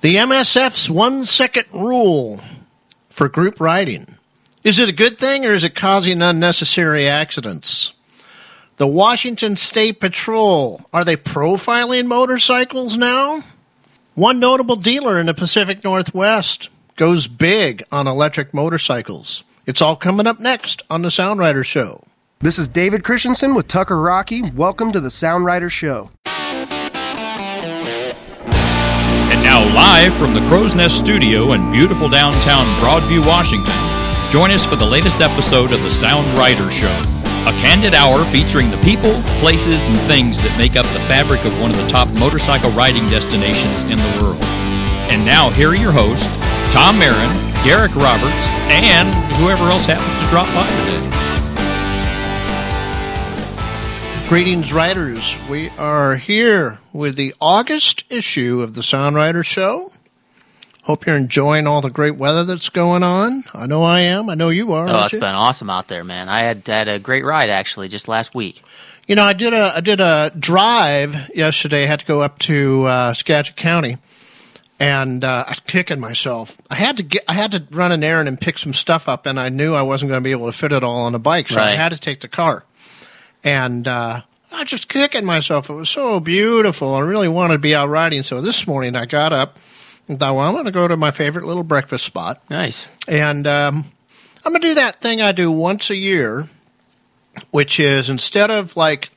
The MSF's one second rule for group riding. Is it a good thing or is it causing unnecessary accidents? The Washington State Patrol, are they profiling motorcycles now? One notable dealer in the Pacific Northwest goes big on electric motorcycles. It's all coming up next on the Sound Rider Show. This is David Christensen with Tucker Rocky. Welcome to the Sound Rider Show. Now, live from the Crow's Nest Studio in beautiful downtown Broadview, Washington, join us for the latest episode of the Sound Rider Show. A candid hour featuring the people, places, and things that make up the fabric of one of the top motorcycle riding destinations in the world. And now, here are your hosts, Tom Mehren, Garrick Roberts, and whoever else happens to drop by today. Greetings, writers. We are here with the August issue of the Sound Rider Show. Hope you're enjoying all the great weather that's going on. I know I am. I know you are. Oh, it's you? been awesome out there, man. I had had a great ride actually just last week. You know, I did a I did a drive yesterday. I had to go up to uh, Skagit County, and uh, I was kicking myself. I had to get I had to run an errand and pick some stuff up, and I knew I wasn't going to be able to fit it all on a bike, so I had to take the car. And uh, I was just kicking myself. It was so beautiful. I really wanted to be out riding. So this morning I got up and thought, well, I'm going to go to my favorite little breakfast spot. Nice. And um, I'm going to do that thing I do once a year, which is instead of like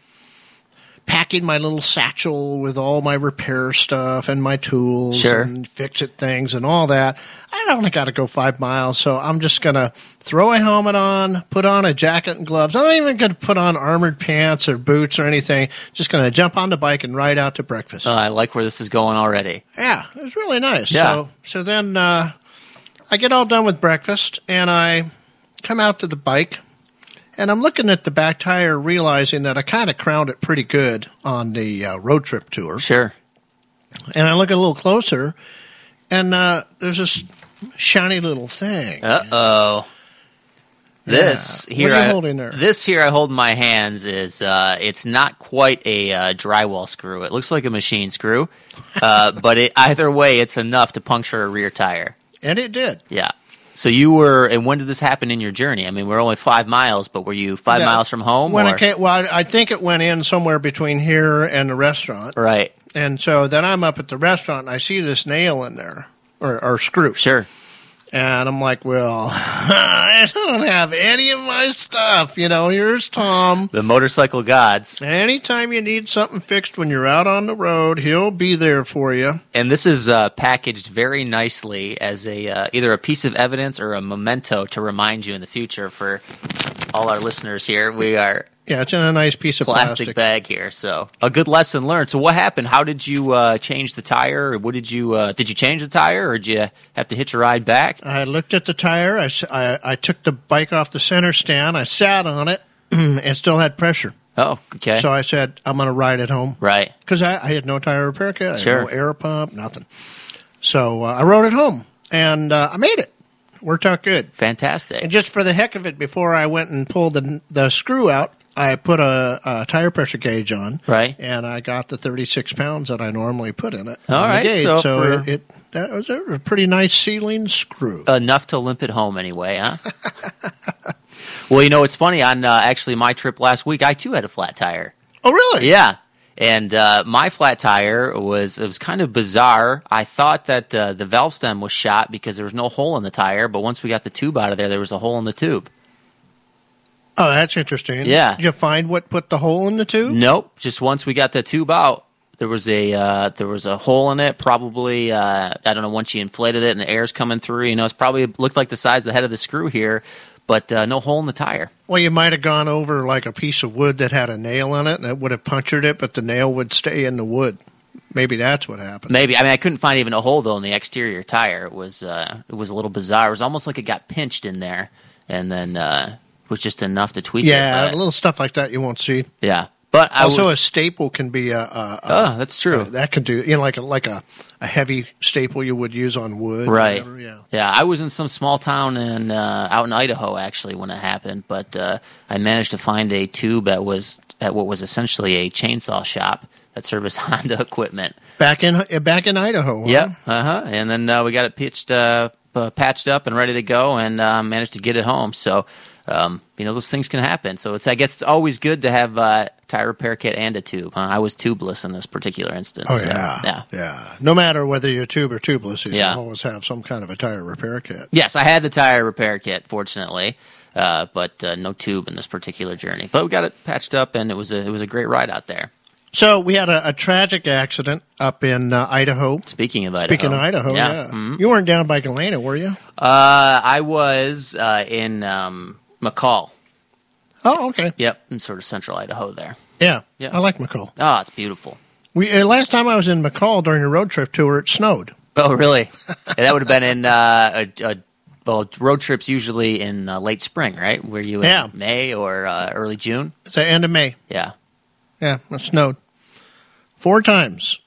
packing my little satchel with all my repair stuff and my tools Sure. and fix it things and all that, I only got to go five miles. So I'm just going to throw a helmet on, put on a jacket and gloves. I'm not even going to put on armored pants or boots or anything. Just going to jump on the bike and ride out to breakfast. Oh, I like where this is going already. Yeah, it was really nice. Yeah. So so then uh, I get all done with breakfast and I come out to the bike and I'm looking at the back tire, realizing that I kind of crowned it pretty good on the uh, road trip tour. Sure. And I look a little closer, and uh, there's this shiny little thing. Uh oh. This Yeah. here, What are you I, holding there? this here I hold in my hands is uh, it's not quite a uh, drywall screw. It looks like a machine screw, uh, but it, either way, it's enough to puncture a rear tire. And it did. Yeah. So you were, and when did this happen in your journey? I mean, we're only five miles, but were you five Yeah. miles from home? When or? it came, well, I I think it went in somewhere between here and the restaurant. Right. And so then I'm up at the restaurant and I see this nail in there, or, or screw. Sure. And I'm like, well, I don't have any of my stuff. You know, here's Tom. The motorcycle gods. Anytime you need something fixed when you're out on the road, he'll be there for you. And this is uh, packaged very nicely as a uh, either a piece of evidence or a memento to remind you in the future for all our listeners here. We are Yeah, it's in a nice piece of plastic, plastic. bag here, so a good lesson learned. So what happened? How did you uh, change the tire? Or what did you uh, did you change the tire, or did you have to hitch a ride back? I looked at the tire. I I took the bike off the center stand. I sat on it. it still had pressure. Oh, okay, So I said, I'm going to ride it home. right. because I, I had no tire repair kit, I Sure. no air pump, nothing. So uh, I rode it home, and uh, I made it. Worked out good. Fantastic. And just for the heck of it, before I went and pulled the the screw out, I put a, a tire pressure gauge on, Right. And I got the 36 pounds that I normally put in it. All right, gauge. so so it, it that was a pretty nice sealing screw. Enough to limp it home anyway, huh? well, you know, it's funny. On uh, actually my trip last week, I too had a flat tire. oh, really? Yeah. And uh, my flat tire was it was kind of bizarre. I thought that uh, the valve stem was shot because there was no hole in the tire, but once we got the tube out of there, there was a hole in the tube. Oh, that's interesting. Yeah. Did you find what put the hole in the tube? Nope. Just once we got the tube out, there was a uh, there was a hole in it. Probably uh, I don't know. Once you inflated it and the air's coming through, you know, it's probably looked like the size of the head of the screw here, but uh, no hole in the tire. Well, you might have gone over like a piece of wood that had a nail in it, and it would have punctured it, but the nail would stay in the wood. Maybe that's what happened. Maybe I mean I couldn't find even a hole though in the exterior tire. It was uh, it was a little bizarre. It was almost like it got pinched in there, and then uh, was just enough to tweak Yeah, it. a little stuff like that you won't see. yeah. But I also, was, a staple can be a, a, a oh, that's true. uh, that can do you know like a like a, a heavy staple you would use on wood. Right. yeah. Yeah, I was in some small town in uh, out in Idaho actually when it happened, but uh, I managed to find a tube that was at what was essentially a chainsaw shop that service Honda equipment. Back in uh, back in Idaho. huh? Yep. Uh huh. And then uh, we got it pitched, uh, uh, patched up, and ready to go, and uh, managed to get it home. So, um, you know, those things can happen. So it's I guess it's always good to have a tire repair kit and a tube. Uh, I was tubeless in this particular instance. Oh so, yeah, yeah. yeah. No matter whether you're tube or tubeless, you Yeah. always have some kind of a tire repair kit. Yes, I had the tire repair kit, fortunately, uh, but uh, no tube in this particular journey. But we got it patched up, and it was a it was a great ride out there. So we had a, a tragic accident up in uh, Idaho. Speaking of Idaho, Speaking of Idaho, yeah, mhm. you weren't down by Galena, were you? Uh, I was uh, in um, McCall. Oh, okay. Yep, in sort of central Idaho there. Yeah, Yeah. I like McCall. Oh, it's beautiful. We uh, last time I was in McCall during a road trip tour, it snowed. Oh, really? Yeah, that would have been in uh, a, a well, road trips usually in uh, late spring, right? Were you in Yeah. May or uh, early June? It's the end of May. Yeah. Yeah, it snowed four times.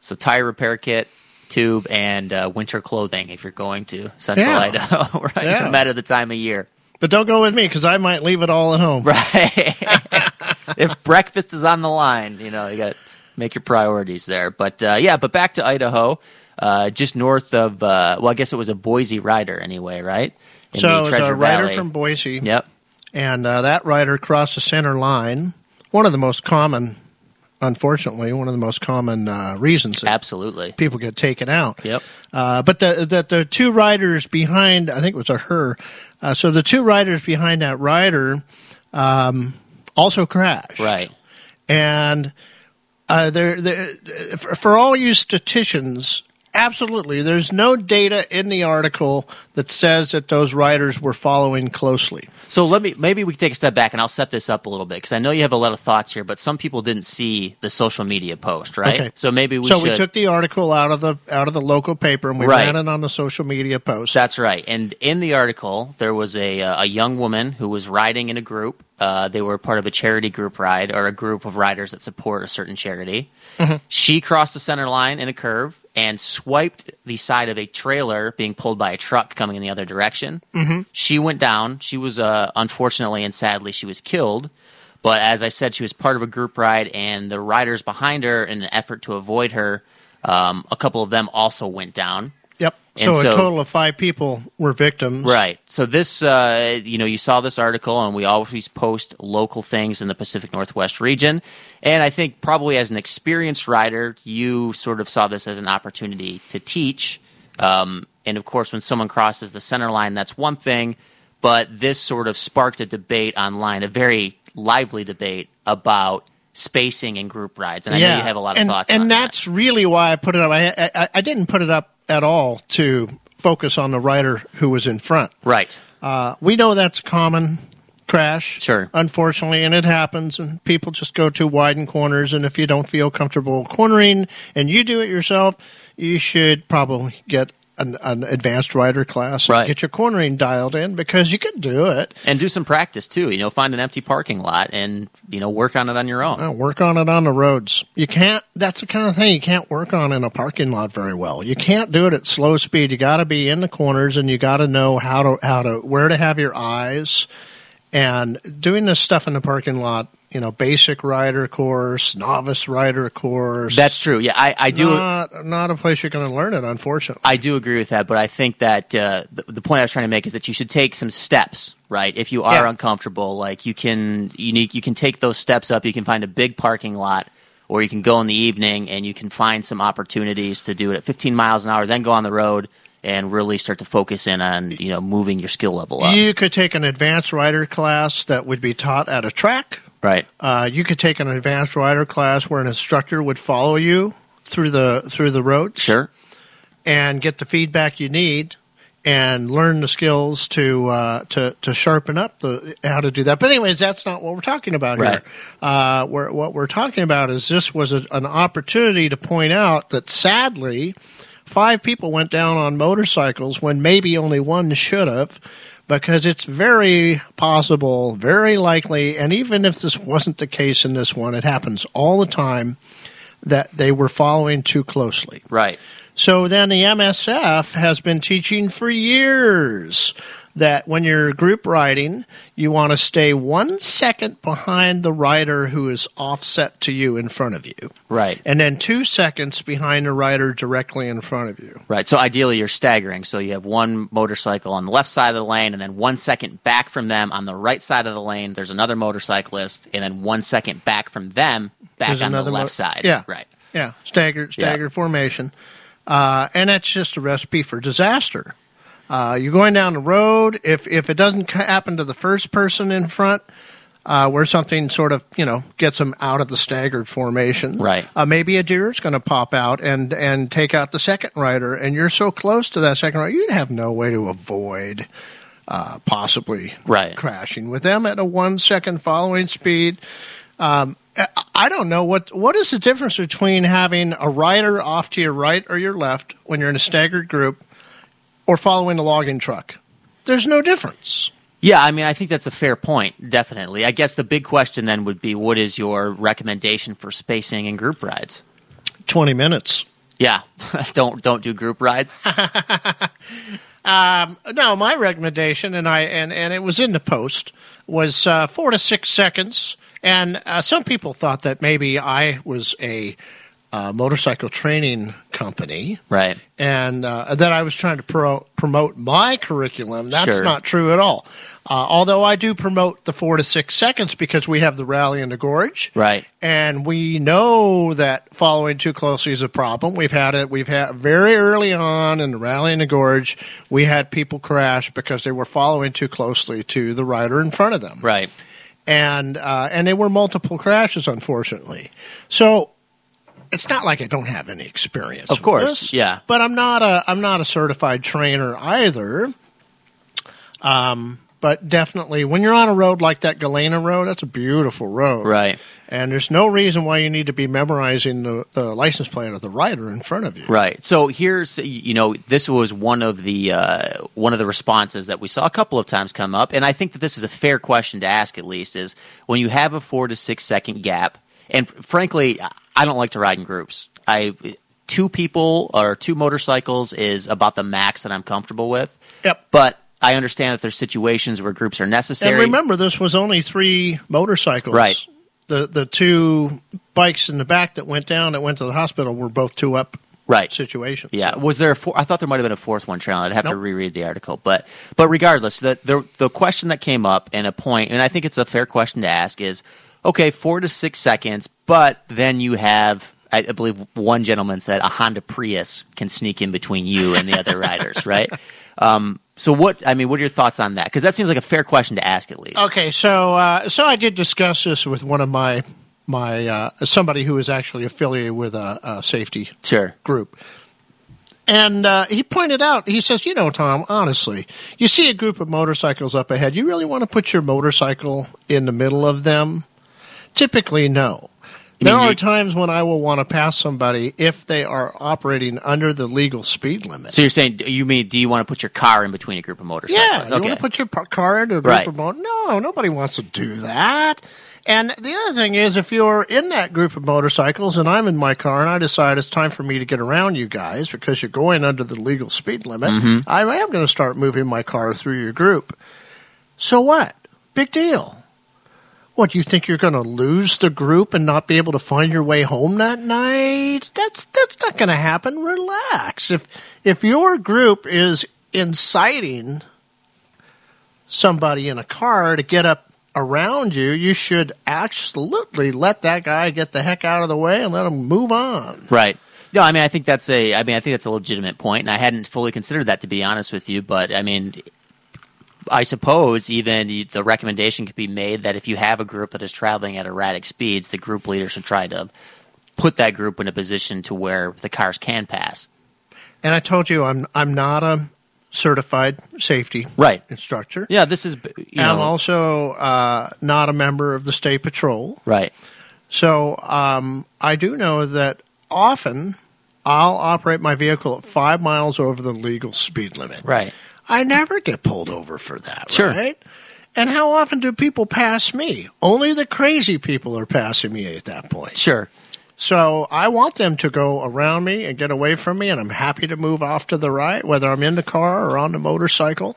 So tire repair kit, tube, and uh, winter clothing if you're going to Central Yeah. Idaho, right? Yeah. No matter the time of year. But don't go with me because I might leave it all at home. Right. if breakfast is on the line, you know, you got to make your priorities there. But uh, yeah, but back to Idaho, uh, just north of, uh, well, I guess it was a Boise rider anyway, right? In so the it's Treasure a rider Valley. from Boise, Yep. and uh, that rider crossed the center line. One of the most common, unfortunately, one of the most common uh, reasons Absolutely. people get taken out. Yep. Uh, but the, the the two riders behind, I think it was a her. Uh, so the two riders behind that rider um, also crashed. Right. And uh, there, there, for, for all you statisticians, absolutely, there's no data in the article that says that those riders were following closely. So let me maybe we can take a step back and I'll set this up a little bit because I know you have a lot of thoughts here, but some people didn't see the social media post, right? Okay. So maybe we so should. we took the article out of the out of the local paper and we Right. ran it on the social media post. That's right. And in the article, there was a uh, a young woman who was riding in a group. Uh, they were part of a charity group ride or a group of riders that support a certain charity. She crossed the center line in a curve and swiped the side of a trailer being pulled by a truck coming in the other direction. Mm-hmm. She went down. She was uh, unfortunately and sadly she was killed. But as I said, she was part of a group ride, and the riders behind her, in an effort to avoid her, um, a couple of them also went down. Yep. And So, a total of five people were victims. Right. So this, uh, you know, you saw this article, and we always post local things in the Pacific Northwest region. And I think probably as an experienced rider, you sort of saw this as an opportunity to teach. Um, and of course, when someone crosses the center line, that's one thing. But this sort of sparked a debate online, a very lively debate about spacing and group rides. And I know you have a lot of and, thoughts And on that. that's really why I put it up. I, I I didn't put it up at all to focus on the rider who was in front. Right. Uh, we know that's a common crash. Sure. Unfortunately, and it happens, and people just go to widen corners. And if you don't feel comfortable cornering and you do it yourself, you should probably get an, an advanced rider class and Right. get your cornering dialed in because you can do it. And do some practice too. You know, find an empty parking lot and, you know, work on it on your own. Uh, work on it on the roads. You can't. That's the kind of thing you can't work on in a parking lot very well. You can't do it at slow speed. You got to be in the corners, and you got to know how to how to where to have your eyes. And doing this stuff in the parking lot, you know, basic rider course, novice rider course. That's true. Yeah, I, I do. not not a place you're going to learn it. Unfortunately, I do agree with that, but I think that uh, the, the point I was trying to make is that you should take some steps, right? If you are Yeah. uncomfortable, like you can, you need, you can take those steps up. You can find a big parking lot, or you can go in the evening and you can find some opportunities to do it at 15 miles an hour, then go on the road and really start to focus in on you know moving your skill level up. you could take an advanced rider class that would be taught at a track. Right. Uh, you could take an advanced rider class where an instructor would follow you through the through the roads. Sure. and get the feedback you need and learn the skills to uh, to to sharpen up the how to do that. But anyways, that's not what we're talking about Right. here. Uh, we're, what we're talking about is this was a, an opportunity to point out that sadly, five people went down on motorcycles when maybe only one should have. Because it's very possible, very likely, and even if this wasn't the case in this one, it happens all the time that they were following too closely. Right. So then the MSF has been teaching for years that when you're group riding, you want to stay one second behind the rider who is offset to you in front of you, Right. and then two seconds behind the rider directly in front of you. Right. So ideally, you're staggering. So you have one motorcycle on the left side of the lane, and then one second back from them on the right side of the lane. There's another motorcyclist, and then one second back from them, back There's on the left mo- side. Yeah. Right. Yeah, staggered, Yeah. staggered formation, uh, and that's just a recipe for disaster. Uh, you're going down the road. If if it doesn't happen to the first person in front, uh, where something sort of you know gets them out of the staggered formation, Right. Uh, maybe a deer is going to pop out and and take out the second rider, and you're so close to that second rider, you'd have no way to avoid uh, possibly Right. crashing with them at a one second following speed. Um, I- I don't know what what is the difference between having a rider off to your right or your left when you're in a staggered group, or following a logging truck. There's no difference. Yeah, I mean, I think that's a fair point. Definitely. I guess the big question then would be, what is your recommendation for spacing and group rides? Twenty minutes. Yeah, don't don't do group rides. No, my recommendation, and I and, and it was in the post, was uh, four to six seconds. And uh, some people thought that maybe I was a uh, motorcycle training company, Right. and uh, that I was trying to pro- promote my curriculum. That's Sure. not true at all. Uh, although I do promote the four to six seconds because we have the rally in the gorge, Right. and we know that following too closely is a problem. We've had it. We've had very early on in the rally in the gorge, we had people crash because they were following too closely to the rider in front of them Right. and uh, and there were multiple crashes, unfortunately. So it's not like I don't have any experience. Of course, this, yeah. But I'm not a I'm not a certified trainer either. Um, but definitely, when you're on a road like that Galena Road, that's a beautiful road, Right. And there's no reason why you need to be memorizing the, the license plate of the rider in front of you. Right. So here's you know this was one of the uh, one of the responses that we saw a couple of times come up, and I think that this is a fair question to ask at least is when you have a four to six second gap, and frankly, I don't like to ride in groups. I two people or two motorcycles is about the max that I'm comfortable with. Yep. But I understand that there's situations where groups are necessary. And remember, this was only three motorcycles. Right. The the two bikes in the back that went down that went to the hospital were both two up right. situations. Yeah, was there a four, I thought there might have been a fourth one, Trail. I'd have to reread the article, but but regardless, the, the the question that came up and a point, and I think it's a fair question to ask is, okay, four to six seconds, but then you have, I, believe one gentleman said a Honda Prius can sneak in between you and the other riders, right? Um, so what? I mean, what are your thoughts on that? Because that seems like a fair question to ask at least. Okay, so uh, so I did discuss this with one of my my uh, somebody who is actually affiliated with a, a safety Sure. group. And uh, he pointed out, he says, you know, Tom, honestly, you see a group of motorcycles up ahead. You really want to put your motorcycle in the middle of them? Typically, no. You there mean are you- times when I will want to pass somebody if they are operating under the legal speed limit. So you're saying you mean do you want to put your car in between a group of motorcycles? Yeah, you want to put your car into a group Right. of mo- No, nobody wants to do that. And the other thing is, if you're in that group of motorcycles and I'm in my car and I decide it's time for me to get around you guys because you're going under the legal speed limit, Mm-hmm. I am going to start moving my car through your group. So what? Big deal. What, you think you're going to lose the group and not be able to find your way home that night? That's that's not going to happen. Relax. If if your group is inciting somebody in a car to get up around you, you should absolutely let that guy get the heck out of the way and let him move on. Right. No, I mean, I think that's a. I mean, I think that's a legitimate point, and I hadn't fully considered that to be honest with you. But I mean, I suppose even the recommendation could be made that if you have a group that is traveling at erratic speeds, the group leader should try to put that group in a position to where the cars can pass. And I told you I'm I'm not a certified safety Right. instructor. Yeah. This is. I'm also uh, not a member of the state patrol. right. So um, I do know that often I'll operate my vehicle at five miles over the legal speed limit. Right. I never get pulled over for that, Sure. right? And how often do people pass me? Only the crazy people are passing me at that point. Sure. So I want them to go around me and get away from me, and I'm happy to move off to the right, whether I'm in the car or on the motorcycle.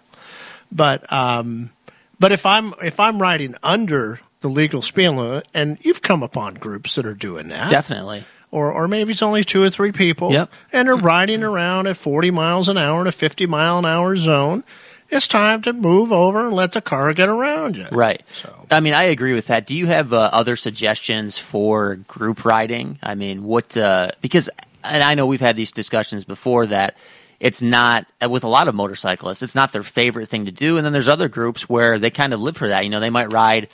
But um, but if I'm if I'm riding under the legal speed limit, and you've come upon groups that are doing that, Definitely. Or or maybe it's only two or three people, Yep. and they're riding around at 40 miles an hour in a 50 mile an hour zone. It's time to move over and let the car get around you. Right. So- I mean, I agree with that. Do you have uh, other suggestions for group riding? I mean, what uh, because and I know we've had these discussions before that it's not uh, with a lot of motorcyclists, it's not their favorite thing to do, and then there's other groups where they kind of live for that. You know, they might ride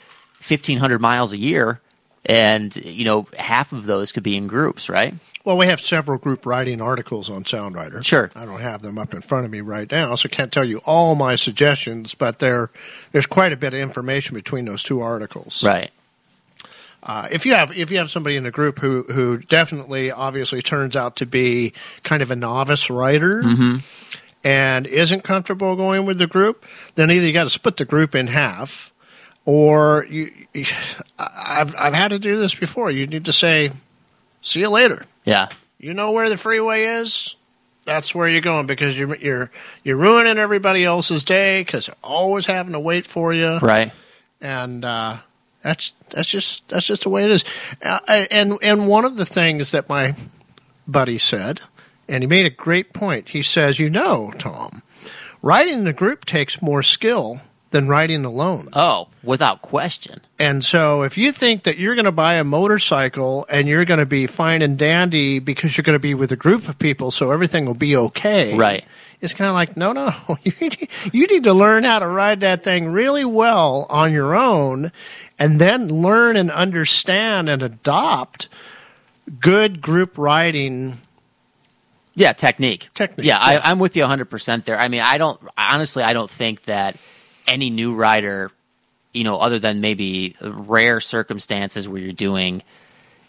1500 miles a year and you know, half of those could be in groups, right? Well, we have several group writing articles on SoundRider. Sure. I don't have them up in front of me right now, so can't tell you all my suggestions, but there there's quite a bit of information between those two articles. Right. Uh, if you have if you have somebody in a group who who definitely obviously turns out to be kind of a novice writer and isn't comfortable going with the group, then either you got to split the group in half, or you. I've I've had to do this before. You need to say, "See you later." Yeah. You know where the freeway is. That's where you're going because you're you're you're ruining everybody else's day because they're always having to wait for you Right. and uh, that's that's just that's just the way it is. Uh, and and one of the things that my buddy said, and he made a great point. He says, "You know, Tom, riding in a group takes more skill than riding alone. Oh, without question. And so, if you think that you're going to buy a motorcycle and you're going to be fine and dandy because you're going to be with a group of people, so everything will be okay, Right. It's kind of like, no, no, you need, you need to learn how to ride that thing really well on your own, and then learn and understand and adopt good group riding. Yeah, technique. Technique, Yeah, yeah. I, I'm with you 100% there. I mean, I don't, honestly, I don't think that any new rider, you know, other than maybe rare circumstances where you're doing,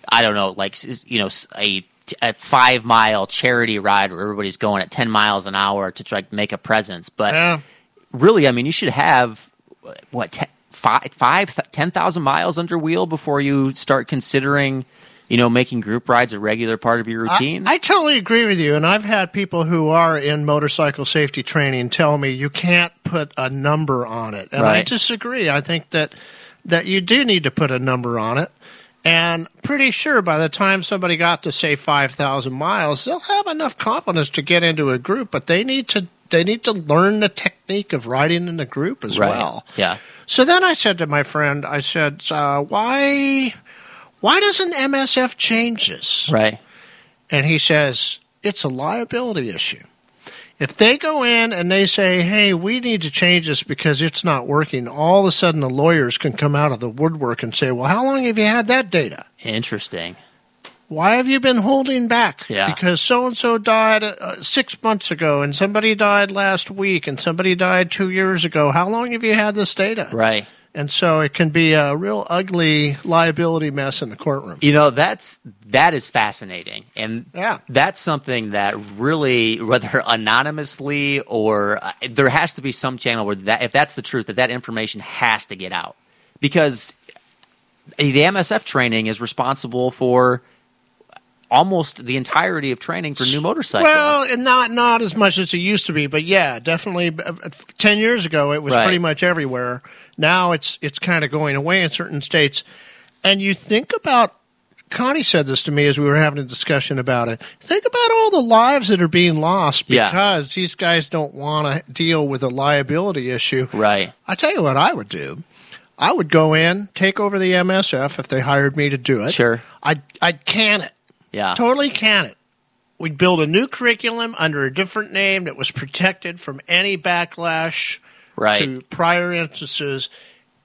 I don't know, like, you know, a, a five mile charity ride where everybody's going at 10 miles an hour to try to make a presence. But Yeah. really, I mean, you should have, what, five, five, 10,000 miles under wheel before you start considering, you know, making group rides a regular part of your routine. I, I totally agree with you, and I've had people who are in motorcycle safety training tell me you can't put a number on it, and I disagree. I think that that you do need to put a number on it, and pretty sure by the time somebody got to say five thousand miles, they'll have enough confidence to get into a group, but they need to they need to learn the technique of riding in a group as right. well. Yeah. So then I said to my friend, I said, uh, "Why, why doesn't MSF change this?" Right. And he says, it's a liability issue. If they go in and they say, hey, we need to change this because it's not working, all of a sudden the lawyers can come out of the woodwork and say, well, how long have you had that data? Interesting. Why have you been holding back? Yeah. Because so and so died uh, six months ago, and somebody died last week, and somebody died two years ago. How long have you had this data? Right. And so it can be a real ugly liability mess in the courtroom. You know, that's that is fascinating. And Yeah. that's something that really whether anonymously or uh, there has to be some channel where that if that's the truth that that information has to get out. Because the MSF training is responsible for almost the entirety of training for new motorcycles. Well, not not as much as it used to be, but yeah, definitely. uh, Ten years ago, it was Right. pretty much everywhere. Now it's it's kind of going away in certain states. And you think about Connie said this to me as we were having a discussion about it. Think about all the lives that are being lost Yeah. because these guys don't want to deal with a liability issue. right. I tell you what I would do. I would go in, take over the MSF if they hired me to do it. Sure. I'd I'd can it Yeah. totally can it. We'd build a new curriculum under a different name that was protected from any backlash Right. to prior instances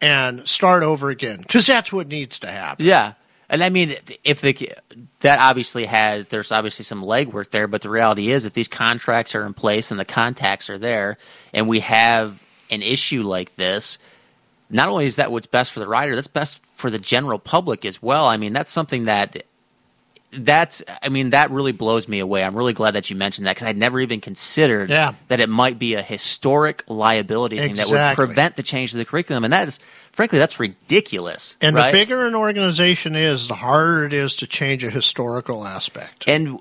and start over again because that's what needs to happen. Yeah, and I mean, if the that obviously has there's obviously some legwork there, but the reality is, if these contracts are in place and the contacts are there, and we have an issue like this, not only is that what's best for the rider, that's best for the general public as well. I mean, that's something that that's I mean that really blows me away. I'm really glad that you mentioned that because I'd never even considered Yeah. that it might be a historic liability thing that would prevent the change to the curriculum, and that is frankly that's ridiculous. And right? the bigger an organization is, the harder it is to change a historical aspect. And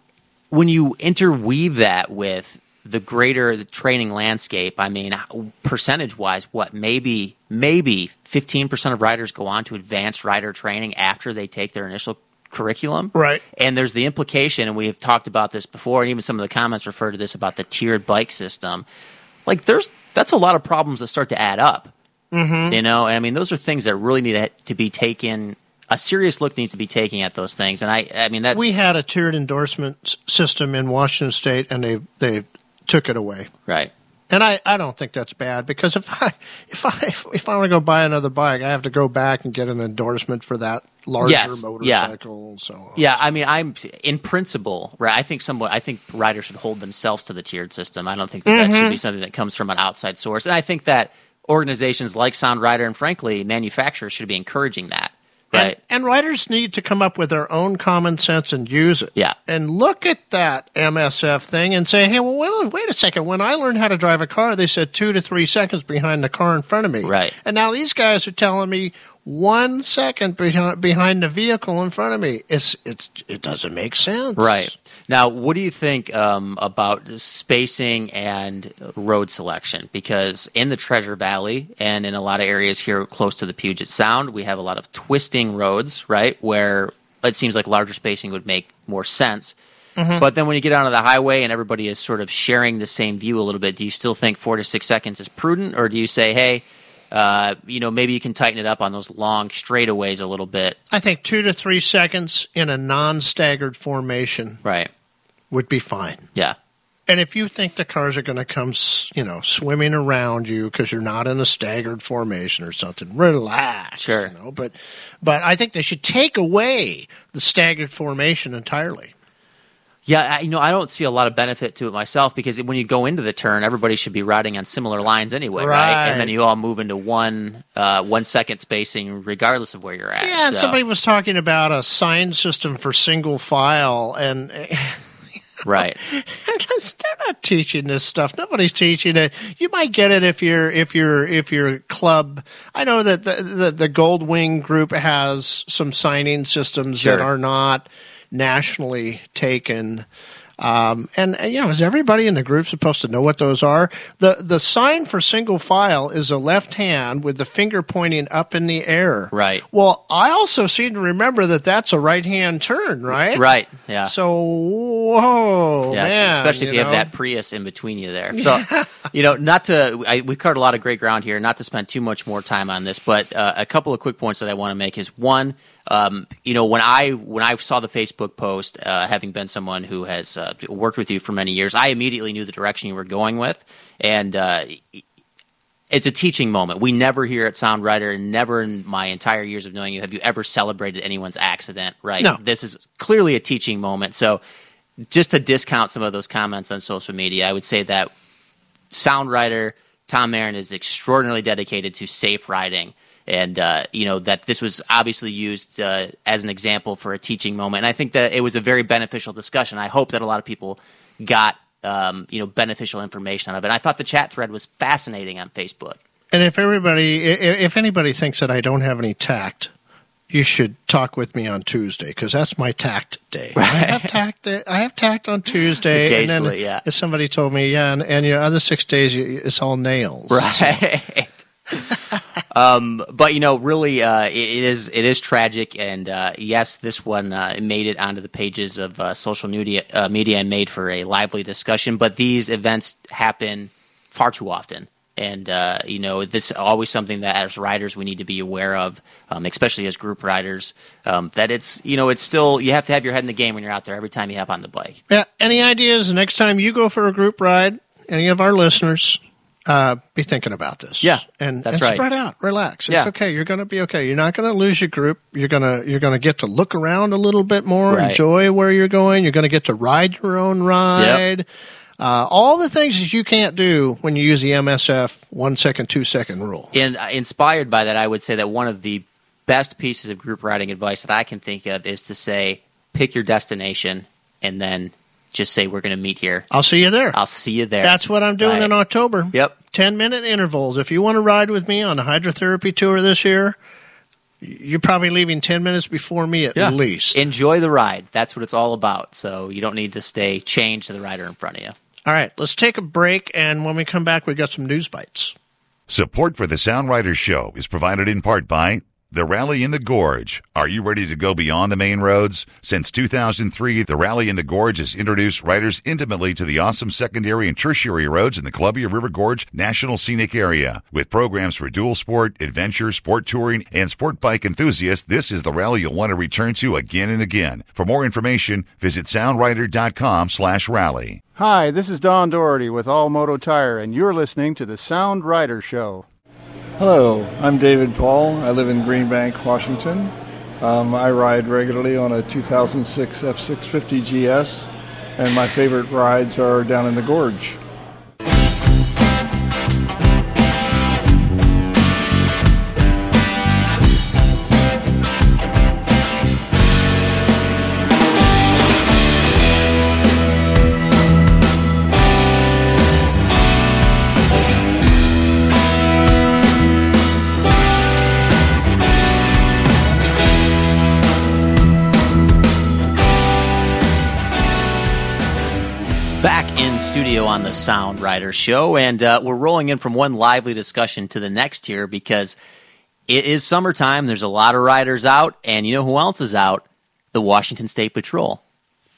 when you interweave that with the greater the training landscape, I mean, percentage wise, what maybe maybe fifteen percent of riders go on to advanced rider training after they take their initial curriculum. Right. And there's the implication, and we've talked about this before, and even some of the comments refer to this about the tiered bike system. Like, there's that's a lot of problems that start to add up. Mm-hmm. You know, and I mean, those are things that really need to, to be taken. A serious look needs to be taken at those things, and I, I mean that we had a tiered endorsement system in Washington State, and they they took it away. right. And I, I don't think that's bad because if I if I if I want to go buy another bike, I have to go back and get an endorsement for that larger Yes, motorcycle and so on. Yeah, I mean, I'm in principle, right? I think somewhat. I think riders should hold themselves to the tiered system. I don't think that, that should be mm-hmm. something that comes from an outside source. And I think that organizations like Sound Rider and, frankly, manufacturers should be encouraging that, right? And, and writers need to come up with their own common sense and use it. Yeah. And look at that MSF thing and say, hey, well, wait, wait a second. When I learned how to drive a car, they said two to three seconds behind the car in front of me. Right. And now these guys are telling me one second behind, behind the vehicle in front of me. It's, it's, it doesn't make sense. Right. Now, what do you think um, about spacing and road selection? Because in the Treasure Valley and in a lot of areas here close to the Puget Sound, we have a lot of twisting roads, right? Where it seems like larger spacing would make more sense. But then when you get onto the highway and everybody is sort of sharing the same view a little bit, do you still think four to six seconds is prudent? Or do you say, hey, uh, you know, maybe you can tighten it up on those long straightaways a little bit? I think two to three seconds in a non staggered formation Right. Would be fine. Yeah. And if you think the cars are going to come, you know, swimming around you because you're not in a staggered formation or something, relax. Sure. You know, but, but I think they should take away the staggered formation entirely. Yeah, I, you know, I don't see a lot of benefit to it myself because when you go into the turn, everybody should be riding on similar lines anyway, right? Right. And then you all move into one uh, one second spacing, regardless of where you're at. Yeah, and So- somebody was talking about a sign system for single file, and right? they're not teaching this stuff. Nobody's teaching it. You might get it if you're if you're if your club. I know that the the, the Gold Wing group has some signing systems Sure. that are not nationally taken. Um, and, and, you know, is everybody in the group supposed to know what those are? The the sign for single file is a left hand with the finger pointing up in the air. Right. Well, I also seem to remember that that's a right hand turn, right? Right. Yeah. So, whoa, yeah, man, especially if you know? have that Prius in between you there. So, you know, not to I, we've covered a lot of great ground here. Not to spend too much more time on this, but uh, a couple of quick points that I want to make is one. Um, you know, when I when I saw the Facebook post, uh, having been someone who has uh, worked with you for many years, I immediately knew the direction you were going with, and uh, it's a teaching moment. We never hear at Sound Rider, and never in my entire years of knowing you, have you ever celebrated anyone's accident. Right? No. This is clearly a teaching moment. So, just to discount some of those comments on social media, I would say that Sound Rider Tom Mehren is extraordinarily dedicated to safe riding. And uh, you know that this was obviously used uh, as an example for a teaching moment, and I think that it was a very beneficial discussion. I hope that a lot of people got um, you know beneficial information out of it. I thought the chat thread was fascinating on Facebook. And if everybody, if anybody thinks that I don't have any tact, you should talk with me on Tuesday because that's my tact day. Right. I have tact. I have tact on Tuesday. and then yeah. If somebody told me, yeah, and, and your other six days, you, it's all nails. Right. um, but you know, really, uh, it, it is it is tragic, and uh, yes, this one uh, made it onto the pages of uh, social media, uh, media and made for a lively discussion. But these events happen far too often. And uh, you know, this is always something that as riders we need to be aware of, um, especially as group riders. Um, that it's you know it's still you have to have your head in the game when you're out there every time you hop on the bike. Yeah. Any ideas? Next time you go for a group ride, any of our listeners, uh, be thinking about this. Yeah, and that's and right. spread out, relax. It's Yeah. okay. You're going to be okay. You're not going to lose your group. You're gonna you're gonna get to look around a little bit more, Right. enjoy where you're going. You're going to get to ride your own ride. Uh, all the things that you can't do when you use the MSF one second, two second rule. And uh, inspired by that, I would say that one of the best pieces of group riding advice that I can think of is to say, pick your destination and then just say, we're going to meet here. I'll see you there. I'll see you there. That's what I'm doing Right. in October. Yep. 10 minute intervals. If you want to ride with me on a hydrotherapy tour this year, you're probably leaving 10 minutes before me at Yeah. least. Enjoy the ride. That's what it's all about. So you don't need to stay chained to the rider in front of you. All right, let's take a break, and when we come back, we've got some news bites. Support for the Sound Riders Show is provided in part by the Rally in the Gorge. Are you ready to go beyond the main roads? Since 2003, the Rally in the Gorge has introduced riders intimately to the awesome secondary and tertiary roads in the Columbia River Gorge National Scenic Area. With programs for dual sport, adventure, sport touring, and sport bike enthusiasts, this is the rally you'll want to return to again and again. For more information, visit soundrider.com slash rally. Hi, this is Don Doherty with All Moto Tire, and you're listening to the Sound Rider Show. Hello, I'm David Paul. I live in Greenbank, Washington. Um, I ride regularly on a 2006 F650 GS, and my favorite rides are down in the gorge. In studio on the Sound Rider Show, and uh, we're rolling in from one lively discussion to the next here because it is summertime. There's a lot of riders out, and you know who else is out? The Washington State Patrol.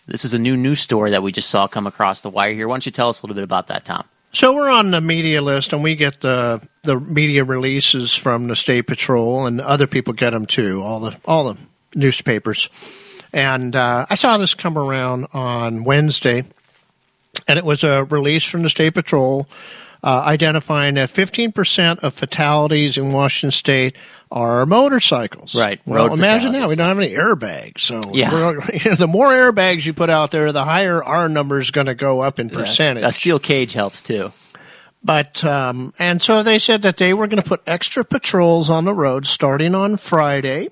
This is a new news story that we just saw come across the wire here. Why don't you tell us a little bit about that, Tom? So we're on the media list, and we get the the media releases from the state patrol, and other people get them too. All the all the newspapers, and uh, I saw this come around on Wednesday, and it was a release from the state patrol uh, identifying that 15% of fatalities in Washington State are motorcycles. Right, Well, road imagine that we don't have any airbags. So Yeah. the more airbags you put out there, the higher our number is going to go up in percentage. A steel cage helps too. But um, and so they said that they were going to put extra patrols on the road starting on Friday,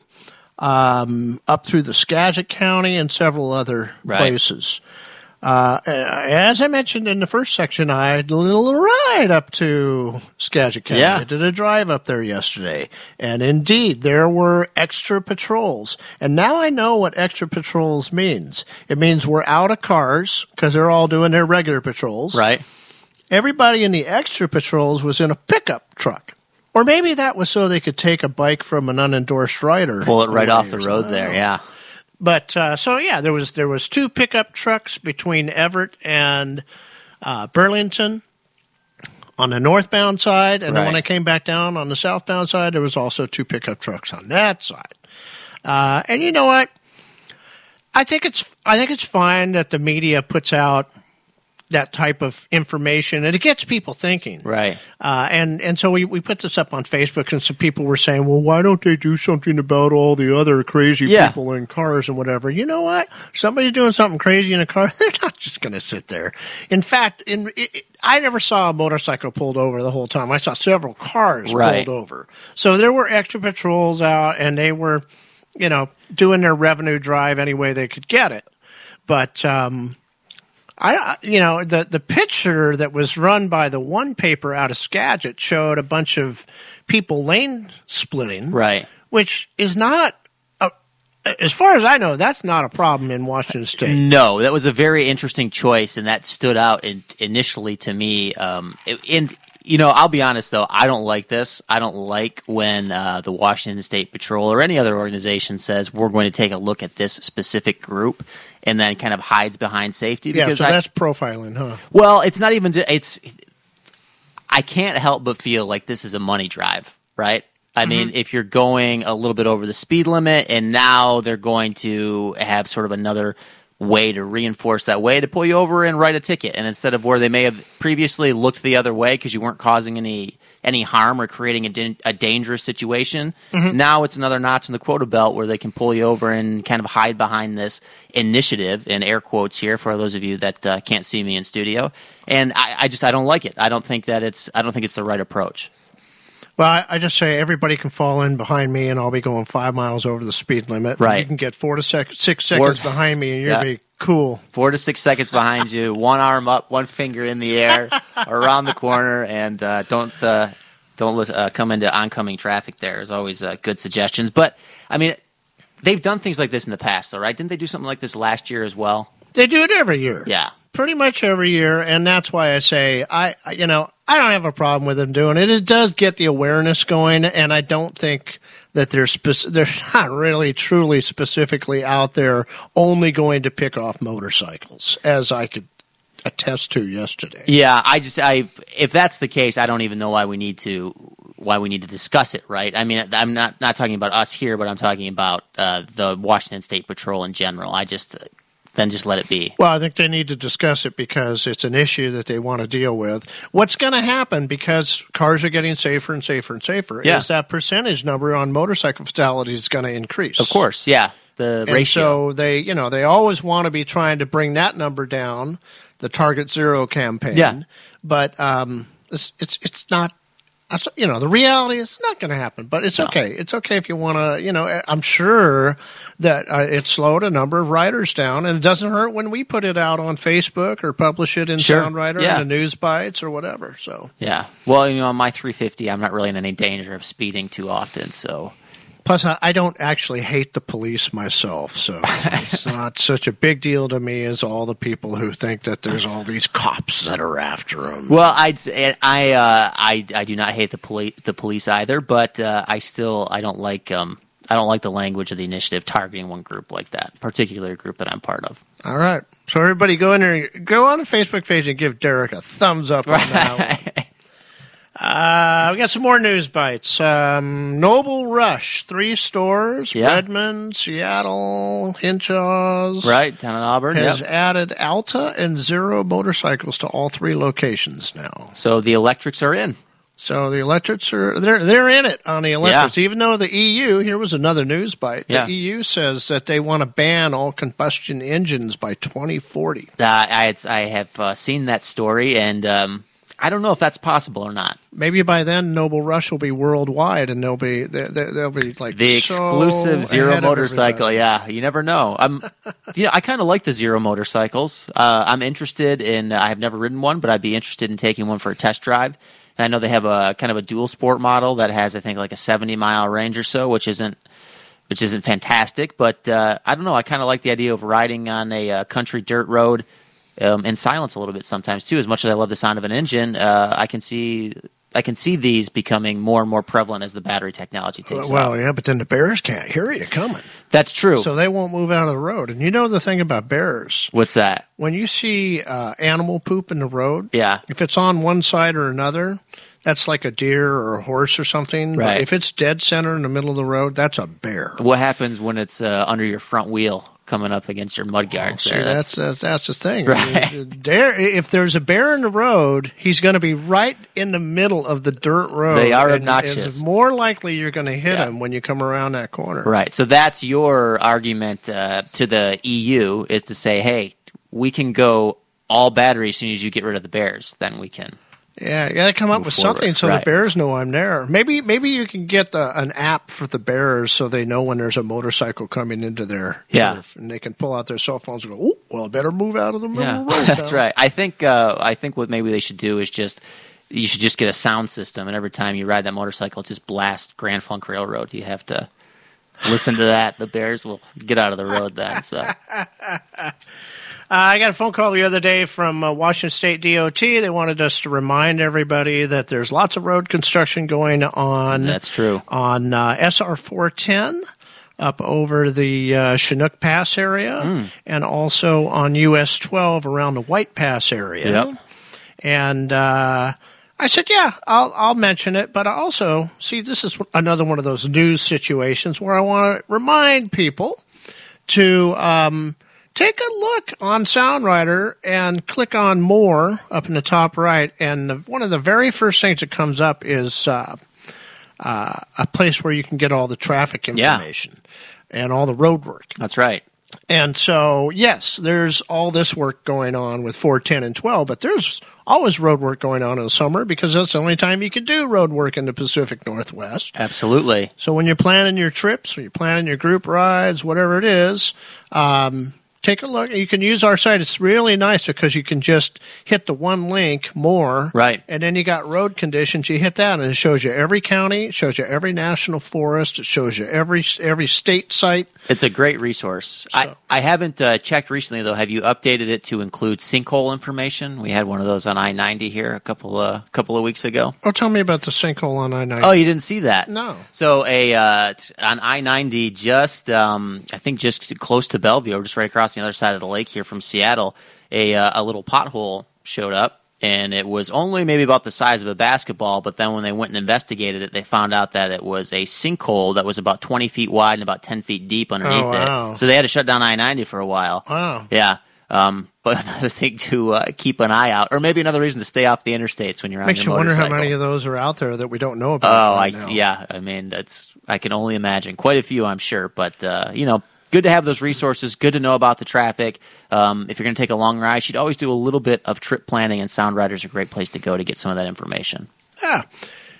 um, up through the Skagit County and several other Right. places. Uh, as I mentioned in the first section, I had a little ride up to Skagit County. Yeah. I did a drive up there yesterday, and indeed there were extra patrols. And now I know what extra patrols means. It means we're out of cars because they're all doing their regular patrols Right? everybody in the extra patrols was in a pickup truck. Or maybe that was so they could take a bike from an unendorsed rider. Pull it right off the road there. Yeah. But uh, so yeah, there was there was two pickup trucks between Everett and uh, Burlington on the northbound side, and then when I came back down on the southbound side, there was also two pickup trucks on that side. Uh, and you know what? I think it's I think it's fine that the media puts out that type of information, and it gets people thinking. Right. Uh, and and so we, we put this up on Facebook, and some people were saying, "Well, why don't they do something about all the other crazy Yeah. people in cars and whatever?" You know what? Somebody's doing something crazy in a car. They're not just going to sit there. In fact, in it, it- I never saw a motorcycle pulled over the whole time. I saw several cars Right. pulled over. So there were extra patrols out, and they were, you know, doing their revenue drive any way they could get it. But um, I, you know, the the picture that was run by the one paper out of Skagit showed a bunch of people lane splitting, Right. which is not, a, as far as I know, that's not a problem in Washington State. No, that was a very interesting choice, and that stood out in, initially to me. Um, and you know, I'll be honest though, I don't like this. I don't like when uh, the Washington State Patrol or any other organization says we're going to take a look at this specific group and then kind of hides behind safety. Yeah, Because so I, that's profiling, huh? well, it's not even. It's. I can't help but feel like this is a money drive, right? I mm-hmm. mean, if you're going a little bit over the speed limit, and now they're going to have sort of another way to reinforce that way to pull you over and write a ticket, and instead of where they may have previously looked the other way because you weren't causing any any harm or creating a, dan- a dangerous situation, now it's another notch in the quota belt where they can pull you over and kind of hide behind this initiative in air quotes here for those of you that uh, can't see me in studio. And I, I just I don't like it. I don't think that it's I don't think it's the right approach. Well, I, I just say everybody can fall in behind me, and I'll be going five miles over the speed limit. Right. You can get four to sec- six seconds Four- behind me, and you're Yeah. be cool. Four to six seconds behind you, one arm up, one finger in the air, around the corner, and uh, don't uh, don't uh, come into oncoming traffic. There is always uh, good suggestions, but I mean, they've done things like this in the past, though, right? Didn't they do something like this last year as well? They do it every year. Yeah. pretty much every year, and that's why I say I, I- you know, I don't have a problem with them doing it. It does get the awareness going, and I don't think that they're they're not really truly specifically out there only going to pick off motorcycles, as I could attest to yesterday. Yeah, I just I if that's the case, I don't even know why we need to why we need to discuss it, right? I mean, I'm not not talking about us here, but I'm talking about uh, the Washington State Patrol in general. I just then just let it be. Well, I think they need to discuss it because it's an issue that they want to deal with. What's going to happen because cars are getting safer and safer and safer Yeah. is that percentage number on motorcycle fatalities is going to increase. Of course, yeah, the And ratio. so they, you know, they always want to be trying to bring that number down, the Target Zero campaign. Yeah. But um, it's it's it's not. You know, the reality is not going to happen, but it's No. okay. It's okay if you want to. You know, I'm sure that uh, it slowed a number of writers down, and it doesn't hurt when we put it out on Facebook or publish it in Sure. Sound Rider Yeah. and the News Bites or whatever. So, yeah. Well, you know, on my 350, I'm not really in any danger of speeding too often, so plus I, I don't actually hate the police myself, so it's not such a big deal to me as all the people who think that there's all these cops that are after them. Well, I'd I uh, I I do not hate the police the police either, but uh, I still I don't like um I don't like the language of the initiative targeting one group like that, particular group that I'm part of. All right. So everybody go in there, go on the Facebook page and give Derek a thumbs up on that. Uh, we got some more news bites. Um, Noble Rush, three stores, Yeah. Redmond, Seattle, Hinshaws. Right down in Auburn. Has Yep. added Alta and Zero motorcycles to all three locations now. So the electrics are in. So the electrics are they're they're in it on the electrics. Even though the EU here was another news bite. Yeah. The EU says that they want to ban all combustion engines by 2040. Uh, I I have uh, seen that story, and um, I don't know if that's possible or not. Maybe by then Noble Rush will be worldwide, and they'll be they, they, they'll be like The so exclusive zero motorcycle. Yeah, you never know. I'm, you know, I kind of like the zero motorcycles. Uh, I'm interested in. I have never ridden one, but I'd be interested in taking one for a test drive. And I know they have a kind of a dual sport model that has, I think, like a 70 mile range or so, which isn't which isn't fantastic. But uh, I don't know. I kind of like the idea of riding on a uh, country dirt road um, in silence a little bit sometimes too. As much as I love the sound of an engine, uh, I can see I can see these becoming more and more prevalent as the battery technology takes Well, off. yeah, but then the bears can't hear you coming, That's true. so they won't move out of the road. And you know the thing about bears, What's that? when you see uh, animal poop in the road, Yeah. if it's on one side or another, that's like a deer or a horse or something. But Right. if it's dead center in the middle of the road, that's a bear. What happens when it's uh, under your front wheel coming up against your mud guards? There? that's, that's that's the thing. Right. Dare, if there's a bear in the road, he's going to be right in the middle of the dirt road. They are and obnoxious. It's more likely you're going to hit Yeah. him when you come around that corner. right. So that's your argument uh, to the EU is to say, hey, we can go all battery as soon as you get rid of the bears. Then we can. Yeah, you got to come up with forward. something so Right. the bears know I'm there. Maybe maybe you can get the, an app for the bears so they know when there's a motorcycle coming into their Yeah. turf, and they can pull out their cell phones and go, "Oh, well, I better move out of the middle Yeah, road." that's now." right. I think uh, I think what maybe they should do is just you should just get a sound system, and every time you ride that motorcycle, just blast Grand Funk Railroad. You have to listen to that. The bears will get out of the road then. So I got a phone call the other day from uh, Washington State DOT. They wanted us to remind everybody that there's lots of road construction going on. that's true. on uh, SR 410 up over the uh, Chinook Pass area, Hmm. and also on US 12 around the White Pass area. Yep. And uh, I said, yeah, I'll, I'll mention it, but I also see this is another one of those news situations where I want to remind people to um, take a look on SoundRider and click on more up in the top right. And the, one of the very first things that comes up is uh, uh, a place where you can get all the traffic Yeah. information and all the road work. That's right. And so, yes, there's all this work going on with 410 and 12, but there's always road work going on in the summer because that's the only time you can do road work in the Pacific Northwest. Absolutely. So when you're planning your trips or you're planning your group rides, whatever it is, um, take a look. You can use our site. It's really nice because you can just hit the one link more. Right. And then you got road conditions. You hit that and it shows you every county, it shows you every national forest, it shows you every every state site. It's a great resource. I, I haven't uh, checked recently though. Have you updated it to include sinkhole information? We had one of those on I ninety here a couple uh, couple of weeks ago. Oh, tell me about the sinkhole on I ninety. Oh, you didn't see that? No. So a uh, on I ninety, just um, I think just close to Bellevue, just right across the other side of the lake here from Seattle, a uh, a little pothole showed up, and it was only maybe about the size of a basketball. But then when they went and investigated it, they found out that it was a sinkhole that was about twenty feet wide and about ten feet deep underneath Oh, wow. it. So they had to shut down I ninety for a while. Wow. Yeah. Um, but another thing to uh, keep an eye out, or maybe another reason to stay off the interstates when you're on Makes you your wonder how many of those are out there that we don't know about. Oh, right I yeah. I mean, that's I can only imagine. Quite a few, I'm sure. But uh, you know, good to have those resources. Good to know about the traffic. Um, if you're going to take a long ride, you should always do a little bit of trip planning, and Sound Rider's a great place to go to get some of that information. Yeah.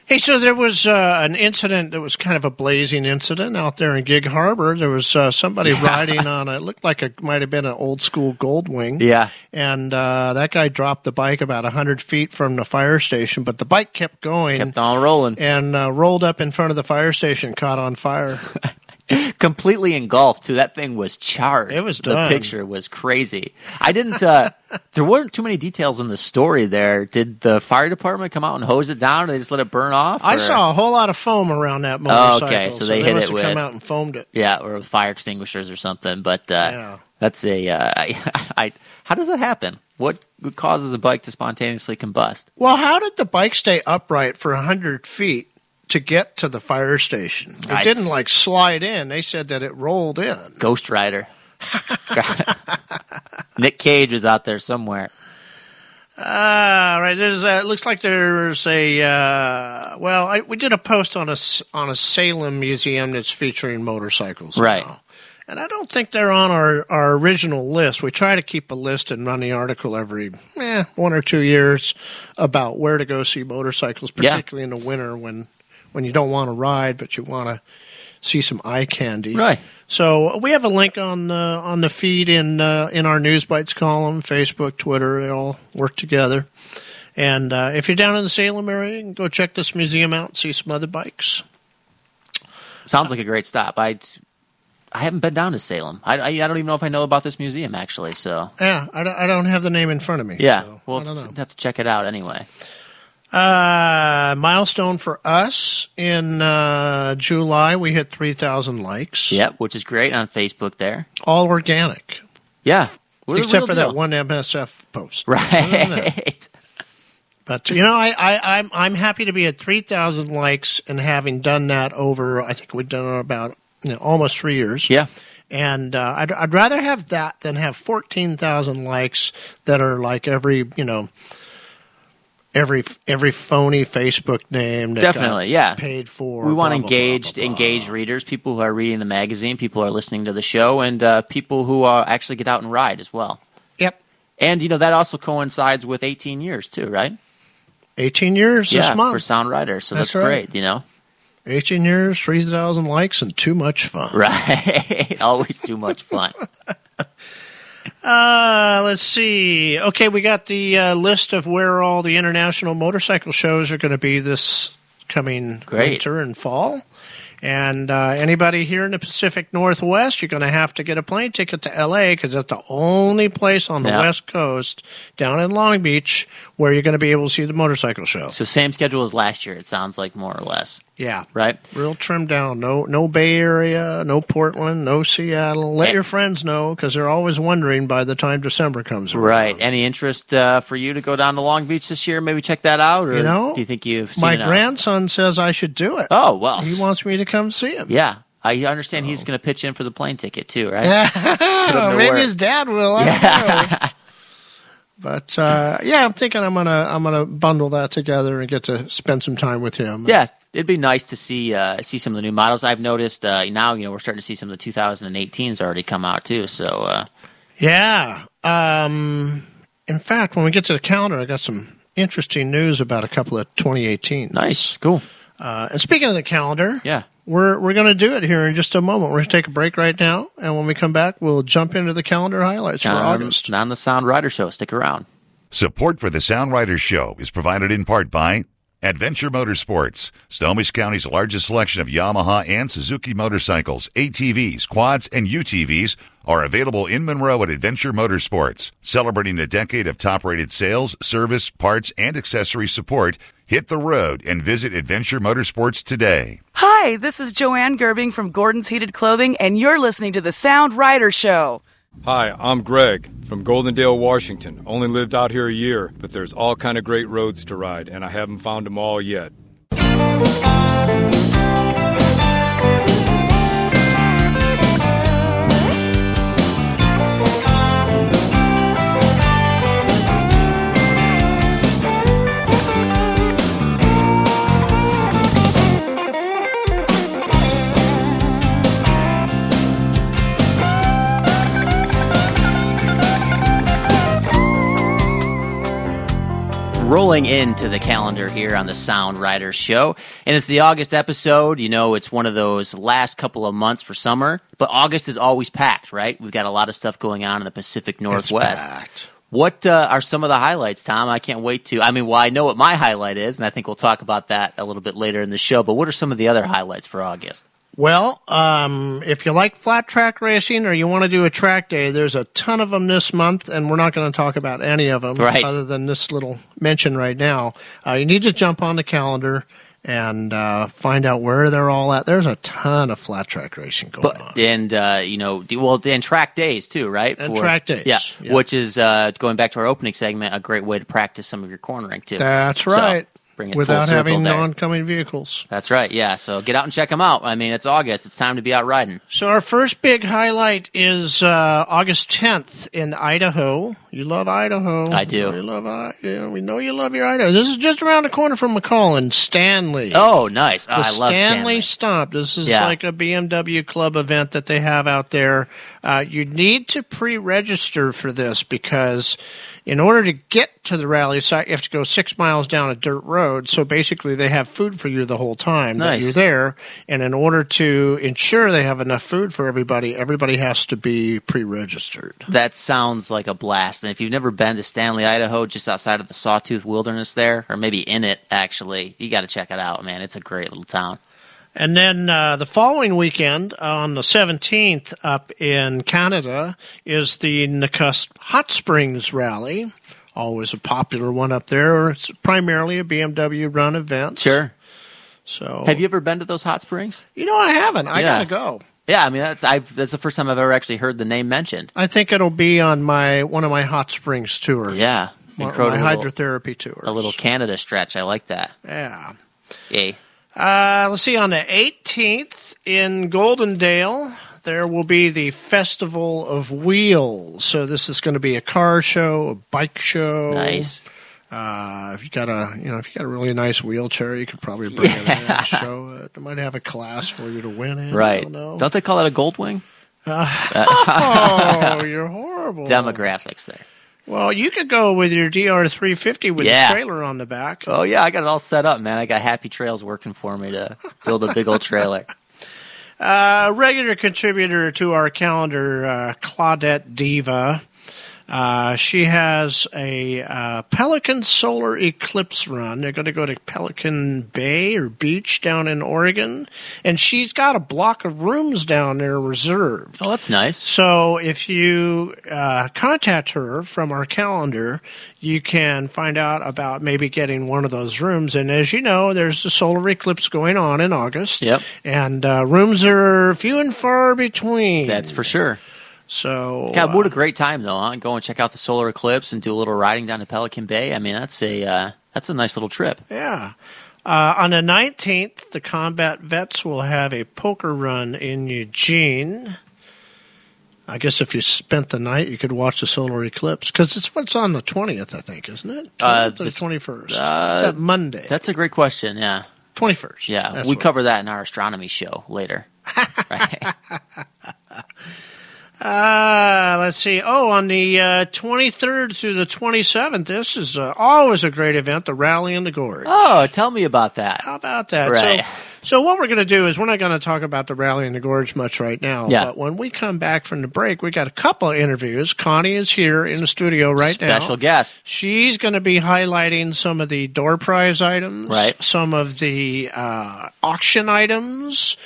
Hey, so there was uh, an incident that was kind of a blazing incident out there in Gig Harbor. There was uh, somebody riding on a, it looked like it might have been an old school Goldwing. Yeah. And uh, that guy dropped the bike about 100 feet from the fire station, but the bike kept going Kept on rolling, and uh, rolled up in front of the fire station, caught on fire. completely engulfed. Too, that thing was charred. It was the picture was crazy. I didn't. Uh, there weren't too many details in the story. There, did the fire department come out and hose it down, or they just let it burn off? I or- saw a whole lot of foam around that Oh, motorcycle. okay, so they hit must it have come with- out and foamed it. Yeah, or fire extinguishers or something. But uh, Yeah. that's a. Uh, I, I, how does that happen? What causes a bike to spontaneously combust? Well, how did the bike stay upright for 100 feet to get to the fire station? It Right. didn't like slide in. They said that it rolled in. Ghost Rider. Nick Cage is out there somewhere. Ah, right. There's uh, it looks like there's a uh, well, I, we did a post on a on a Salem museum that's featuring motorcycles, Right. now. And I don't think they're on our, our original list. We try to keep a list and run the article every eh, one or two years about where to go see motorcycles, Yeah. particularly in the winter when when you don't want to ride but you want to see some eye candy. Right. So we have a link on the on the feed in uh, in our News Bites column, Facebook, Twitter. They all work together. And uh, if you're down in the Salem area, you can go check this museum out and see some other bikes. Sounds like a great stop. I, I haven't been down to Salem. I, I, I don't even know if I know about this museum actually. So Yeah, I don't, I don't have the name in front of me. yeah, so we'll I don't know. have to check it out anyway. Uh, milestone for us in uh, July, we hit 3,000 likes. Yep, which is great on Facebook. There. All organic, Yeah. Except for deal. that one MSF post. Right. But you know, I, I I'm I'm happy to be at three thousand likes and having done that over. I think we've done it about you know, almost three years. yeah. And uh, I'd I'd rather have that than have fourteen thousand likes that are like every you know every every phony Facebook name. Definitely, yeah. Paid for. we want blah, engaged blah, blah. engaged readers people who are reading the magazine people who are listening to the show and uh, people who uh, actually get out and ride as well Yep. and you know that also coincides with 18 years too right Eighteen years yeah this month. for sound riders so that's, That's right. great you know Eighteen years, three thousand likes, and too much fun. right always too much fun Uh, let's see. Okay, we got the uh, list of where all the international motorcycle shows are going to be this coming Great. winter and fall. And uh, anybody here in the Pacific Northwest, you're going to have to get a plane ticket to LA because that's the only place on the Yeah. West Coast, down in Long Beach, where you're going to be able to see the motorcycle show. so same schedule as last year it sounds like more or less Yeah, right real trimmed down. No, no Bay Area, no Portland, no Seattle. Let Eh. your friends know because they're always wondering by the time December comes around. right any interest uh, for you to go down to long beach this year maybe check that out or You know, do you think you've seen My it out? grandson says I should do it. oh well He wants me to come see him. yeah I understand he's going to pitch in for the plane ticket too, right? Oh, maybe work. his dad will. I know. But uh, yeah, I'm thinking I'm gonna I'm gonna bundle that together and get to spend some time with him. Yeah, it'd be nice to see uh, see some of the new models. I've noticed uh, now. You know, we're starting to see some of the 2018s already come out too. So uh, Yeah. Um, in fact, when we get to the calendar, I got some interesting news about a couple of 2018. nice, cool. Uh, and speaking of the calendar, Yeah. we're we're going to do it here in just a moment. We're going to take a break right now, and when we come back, we'll jump into the calendar highlights for On, August. on the Sound Rider Show. Stick around. Support for the Sound Riders Show is provided in part by Adventure Motorsports, Snohomish County's largest selection of Yamaha and Suzuki motorcycles, ATVs, quads, and UTVs are available in Monroe at Adventure Motorsports. Celebrating a decade of top rated sales, service, parts, and accessory support, hit the road and visit Adventure Motorsports today. Hi, this is Joanne Gerbing from Gerbing's Heated Clothing, and you're listening to the Sound Rider Show. Hi, I'm Greg from Goldendale, Washington. Only lived out here a year, but there's all kind of great roads to ride, and I haven't found them all yet. Rolling into the calendar here on the Sound Rider Show. And it's the August episode. You know, it's one of those last couple of months for summer, but August is always packed, right? We've got a lot of stuff going on in the Pacific Northwest. packed. What uh, are some of the highlights, Tom? I can't wait to. I mean, well, I know what my highlight is, and I think we'll talk about that a little bit later in the show, but what are some of the other highlights for August? Well, um, if you like flat track racing or you want to do a track day, there's a ton of them this month, and we're not going to talk about any of them Right. other than this little mention right now. Uh, you need to jump on the calendar and uh, find out where they're all at. There's a ton of flat track racing going on. And uh, you know, well, and track days too, right? And track days, yeah, yeah. which is uh, going back to our opening segment, a great way to practice some of your cornering too. That's right. Bring it Without having there. oncoming vehicles. That's right. Yeah. So get out and check them out. I mean, it's August. It's time to be out riding. So our first big highlight is uh, August 10th in Idaho. You love Idaho. I do. You love I. We know you love your Idaho. This is just around the corner from McCall and Stanley. Oh, nice. Oh, the I love Stanley, Stanley. Stomp. This is Yeah. like a BMW club event that they have out there. Uh, you need to pre-register for this because in order to get to the rally site, you have to go six miles down a dirt road. So basically, they have food for you the whole time that you're there. And in order to ensure they have enough food for everybody, everybody has to be pre-registered. That sounds like a blast. And if you've never been to Stanley, Idaho, just outside of the Sawtooth Wilderness there, or maybe in it, actually, you got to check it out, man. It's a great little town. And then uh, the following weekend, on the 17th, up in Canada, is the Nakusp Hot Springs Rally. Always a popular one up there. It's primarily a BMW run event. Sure. So, Have you ever been to those hot springs? You know, I haven't. I Yeah. gotta go. Yeah, I mean that's I've, that's the first time I've ever actually heard the name mentioned. I think it'll be on my one of my hot springs tours. Yeah, my, my hydrotherapy tours. A little Canada stretch. I like that. Yeah. Yay. Uh, let's see. On the 18th in Goldendale, there will be the Festival of Wheels. So this is going to be a car show, a bike show. Nice. Uh, if you got a, you know, if you got a really nice wheelchair, you could probably bring it in and show it. They might have a class for you to win in. I Right. don't know. Don't they call that a gold wing? oh, you're horrible. Demographics there. Well, you could go with your DR350 with Yeah. the trailer on the back. Oh yeah, I got it all set up, man. I got Happy Trails working for me to build a big old trailer. Uh, regular contributor to our calendar, uh, Claudette Diva. Uh, she has a uh, Pelican Solar Eclipse run. They're going to go to Pelican Bay or Beach down in Oregon, and she's got a block of rooms down there reserved. Oh, that's nice. So if you uh, contact her from our calendar, you can find out about maybe getting one of those rooms. And as you know, there's the solar eclipse going on in August. Yep. And uh, rooms are few and far between. That's for sure. So God, what a great time though, huh? Go and check out the solar eclipse and do a little riding down to Pelican Bay. I mean, that's a uh, that's a nice little trip. Yeah. Uh, on the 19th, the combat vets will have a poker run in Eugene. I guess if you spent the night, you could watch the solar eclipse because it's what's on the 20th, I think, isn't it? 20th Uh, or 21st? uh, that Monday? That's a great question. Yeah, 21st. yeah. We cover that in our astronomy show later. right. Uh, let's see. Oh, on the uh, 23rd through the 27th, this is uh, always a great event, the Rally in the Gorge. Oh, tell me about that. How about that? Right. So, so what we're going to do is we're not going to talk about the Rally in the Gorge much right now. Yeah. But when we come back from the break, we got a couple of interviews. Connie is here in the studio right now. Special guest. She's going to be highlighting some of the door prize items, Right. some of the uh, auction items,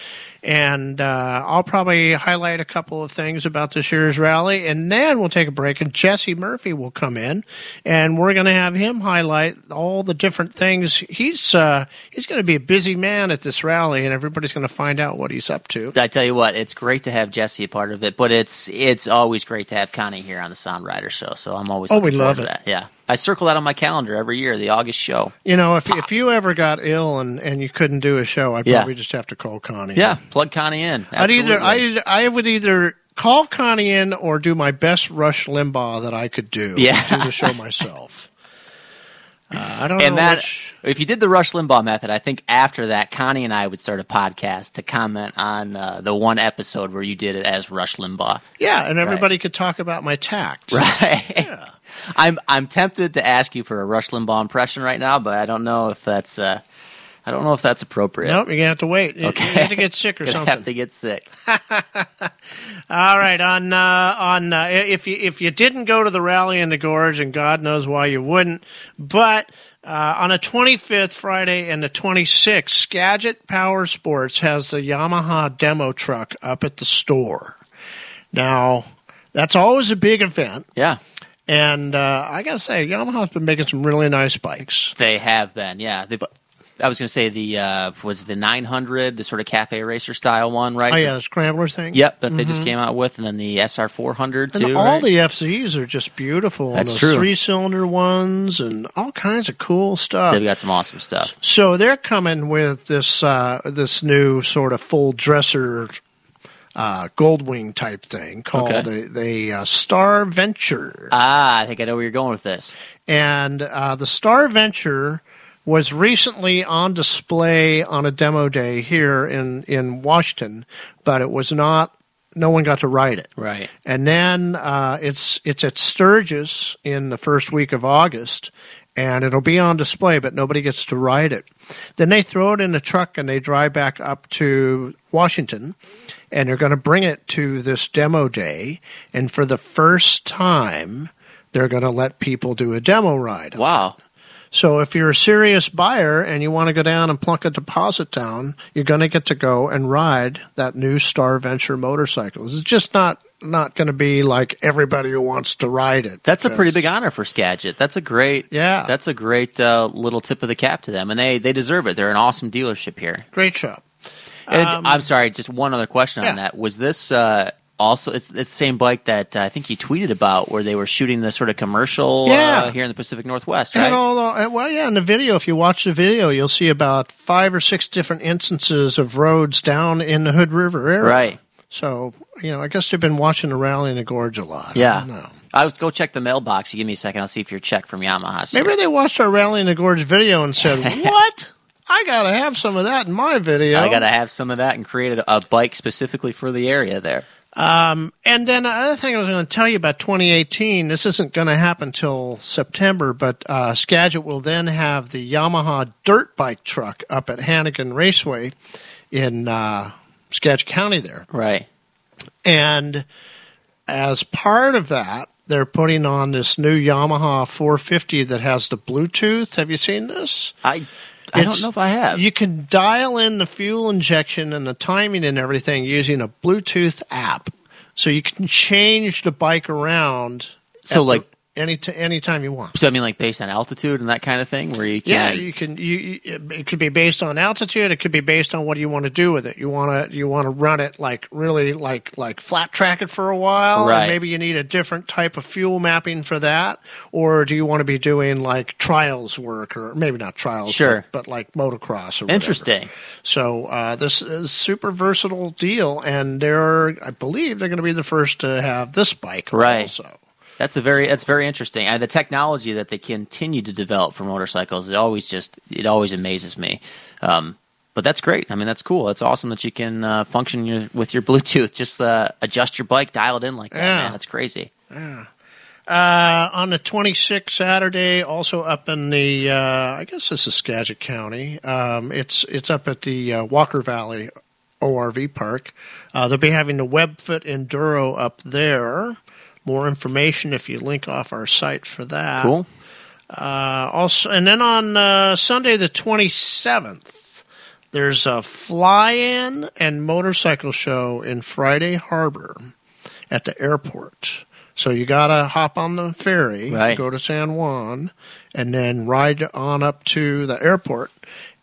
and uh, I'll probably highlight a couple of things about this year's rally, and then we'll take a break, and Jesse Murphy will come in, and we're going to have him highlight all the different things. He's uh, he's going to be a busy man at this rally, and everybody's going to find out what he's up to. I tell you what, it's great to have Jesse a part of it, but it's it's always great to have Connie here on the Sound Rider Show. So I'm always Oh, we love it. That. Yeah, I circle that on my calendar every year, the August show. You know, if if you ever got ill and, and you couldn't do a show, I'd Yeah. probably just have to call Connie. Yeah, plug Connie in. I'd either I I would either call Connie in or do my best Rush Limbaugh that I could do. Yeah. do the show myself. Uh, I don't and know that if you did the Rush Limbaugh method, I think after that, Connie and I would start a podcast to comment on uh, the one episode where you did it as Rush Limbaugh. Yeah, and everybody could talk about my tact. Right. Yeah. I'm I'm tempted to ask you for a Rush Limbaugh impression right now, but I don't know if that's uh, I don't know if that's appropriate. Nope, you're gonna have to wait. Okay. You have to get sick or something. have to get sick. All right, on uh, on uh, if you if you didn't go to the rally in the gorge, and God knows why you wouldn't, but uh, on the 25th Friday and the 26th, Skagit Power Sports has the Yamaha demo truck up at the store. Now, that's always a big event, Yeah, and uh, I gotta say, Yamaha's been making some really nice bikes. they have been. Yeah, They've, I was going to say the uh, was the 900, the sort of cafe racer style one, right? Oh yeah, the scrambler thing. Yep, that they just came out with, and then the SR 400 And too. all right? the FZs are just beautiful. That's those true. Three cylinder ones and all kinds of cool stuff. They've got some awesome stuff. So they're coming with this uh, this new sort of full dresser uh, Goldwing type thing called Okay. the, the uh, Star Venture, Ah, I think I know where you're going with this. and uh, the Star Venture was recently on display on a demo day here in in Washington, but it was not. No one got to ride it. Right. And then uh, it's it's at Sturgis in the first week of August, and it'll be on display, but nobody gets to ride it. Then they throw it in a truck and they drive back up to Washington, and they're going to bring it to this demo day. And for the first time, they're going to let people do a demo ride. Wow. So if you're a serious buyer and you want to go down and plunk a deposit down, you're going to get to go and ride that new Star Venture motorcycle. It's just not not going to be like everybody who wants to ride it. That's a pretty big honor for Skagit. That's a great, Yeah. That's a great uh, little tip of the cap to them, and they they deserve it. They're an awesome dealership here. great shop. And Um, I'm sorry, just one other question yeah. on that. Was this uh, also it's, it's the same bike that uh, I think he tweeted about, where they were shooting the sort of commercial Yeah. uh, here in the Pacific Northwest, And right? all uh, well, yeah, in the video, if you watch the video, you'll see about five or six different instances of roads down in the Hood River area. Right. So, you know, I guess they've been watching the rally in the gorge a lot. Yeah. I would go check the mailbox. You give me a second. I'll see if your check from Yamaha. Maybe they watched our Rally in the Gorge video and said, What? I got to have some of that in my video. I got to have some of that and create a, a bike specifically for the area there. Um, and then another thing I was going to tell you about 2018, this isn't going to happen till September, but uh, Skagit will then have the Yamaha dirt bike truck up at Hannegan Raceway in uh, Skagit County there. Right. And as part of that, they're putting on this new Yamaha 450 that has the Bluetooth. Have you seen this? I I don't know if I have. You can dial in the fuel injection and the timing and everything using a Bluetooth app. So you can change the bike around. So, like- any t- anytime you want. so I mean, like based on altitude and that kind of thing, where you can. Yeah, you can. You, it could be based on altitude. It could be based on what you want to do with it. You want to you want to run it like really like like flat track it for a while, Right. and maybe you need a different type of fuel mapping for that, or do you want to be doing like trials work or maybe not trials, Sure. but, but like motocross or whatever. Interesting. So uh, this is super versatile deal, and they're I believe they're going to be the first to have this bike Right. also. That's a very that's very interesting. And the technology that they continue to develop for motorcycles, it always just it always amazes me. Um, but that's great. I mean, that's cool. It's awesome that you can uh, function your, with your Bluetooth. Just uh, adjust your bike, dial it in like that. Yeah. Man, that's crazy. Uh, on the 26th Saturday, also up in the, uh, I guess this is Skagit County. Um, it's it's up at the uh, Walker Valley ORV Park. Uh, they'll be having the Webfoot Enduro up there. More information if you link off our site for that. Cool. Uh, also, and then on uh, Sunday the 27th, there's a fly-in and motorcycle show in Friday Harbor at the airport. So you gotta hop on the ferry, Right. go to San Juan, and then ride on up to the airport.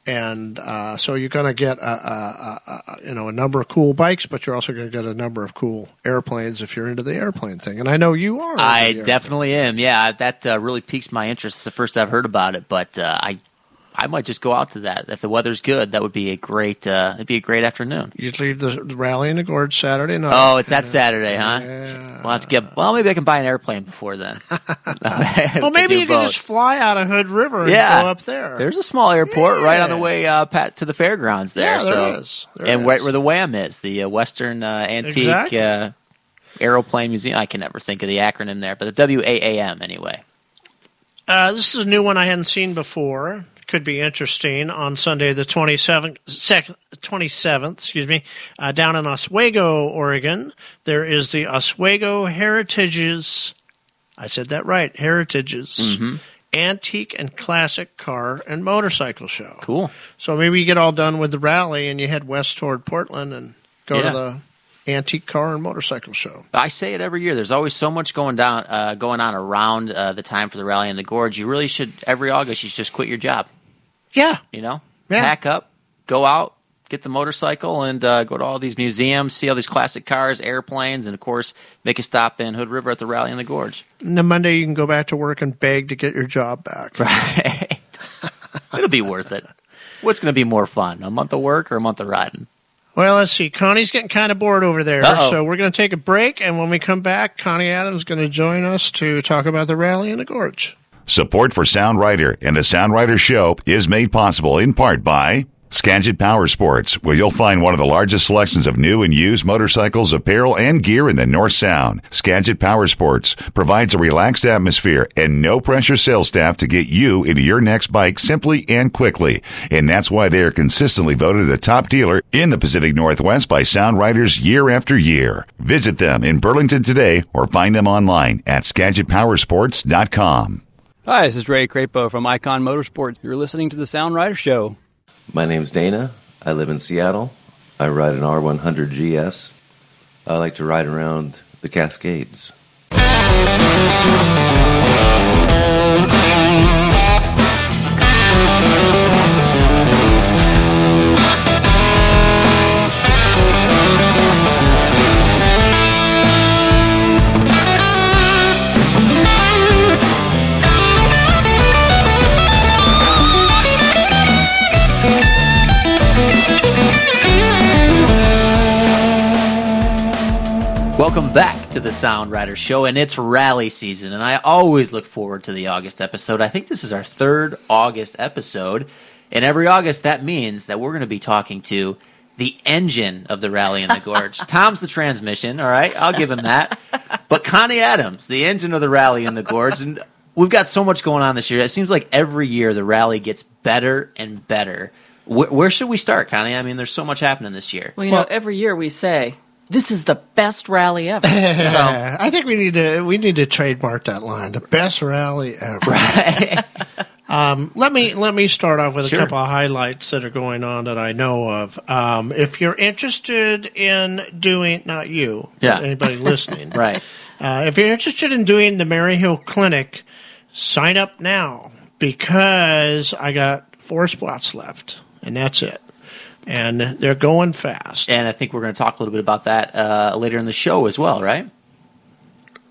And uh, so you're gonna get a, a, a, you know a number of cool bikes, but you're also gonna get a number of cool airplanes if you're into the airplane thing. And I know you are. I airplane. definitely am. Yeah, that uh, really piques my interest. It's the first I've heard about it, but uh, I I might just go out to that if the weather's good. That would be a great. Uh, it'd be a great afternoon. You leave the rally in the gorge Saturday night. Oh, it's that Saturday, huh? We'll have to get. Well, maybe I can buy an airplane before then. Well, maybe you can just fly out of Hood River and Yeah. go up there. There's a small airport right on the way uh, pat to the fairgrounds there. Yeah, there so, is. There and is. right where the WAAM is, the uh, Western uh, Antique Exactly. uh, Aeroplane Museum. I can never think of the acronym there, but the WAAM anyway. Uh, this is a new one I hadn't seen before. Could be interesting on Sunday the 27th, 27th excuse me, uh, down in Oswego, Oregon. There is the Oswego Heritages, I said that right, Heritages Mm-hmm. Antique and Classic Car and Motorcycle Show. Cool. So maybe you get all done with the rally and you head west toward Portland and go Yeah. to the Antique Car and Motorcycle Show. I say it every year. There's always so much going down, uh, going on around uh, the time for the rally in the gorge. You really should every August. You should just quit your job. Yeah. You know, Yeah. pack up, go out, get the motorcycle, and uh, go to all these museums, see all these classic cars, airplanes, and of course, make a stop in Hood River at the rally in the gorge. And then Monday you can go back to work and beg to get your job back. Right. It'll be worth it. What's going to be more fun, a month of work or a month of riding? Well, let's see. Connie's getting kind of bored over there, Uh-oh. so we're going to take a break. And when we come back, Connie Adams is going to join us to talk about the rally in the gorge. Support for Sound Rider and the Sound Rider Show is made possible in part by Skagit Power Sports, where you'll find one of the largest selections of new and used motorcycles, apparel, and gear in the North Sound. Skagit Power Sports provides a relaxed atmosphere and no pressure sales staff to get you into your next bike simply and quickly. And that's why they are consistently voted the top dealer in the Pacific Northwest by Sound Riders year after year. Visit them in Burlington today or find them online at SkagitPowersports.com. Hi, this is Ray Crapo from Icon Motorsports. You're listening to the Sound Rider Show. My name's Dana. I live in Seattle. I ride an R100 GS. I like to ride around the Cascades. Welcome back to the Sound Rider Show, and it's rally season, and I always look forward to the August episode. I think this is our third August episode, and every August that means that we're going to be talking to the engine of the Rally in the Gorge. Tom's the transmission, all right, I'll give him that. But Connie Adams, the engine of the Rally in the Gorge, and we've got so much going on this year. It seems like every year the rally gets better and better. Where, where should we start, Connie? I mean, there's so much happening this year. Well, you know, every year we say this is the best rally ever. so I think we need to we need to trademark that line. The best rally ever. um, let me let me start off with Sure. a couple of highlights that are going on that I know of. Um, if you're interested in doing, not you, but Yeah. anybody listening, Right. Uh, if you're interested in doing the Maryhill Clinic, sign up now because I got four spots left, and that's it. And they're going fast. And I think we're going to talk a little bit about that uh, later in the show as well, right?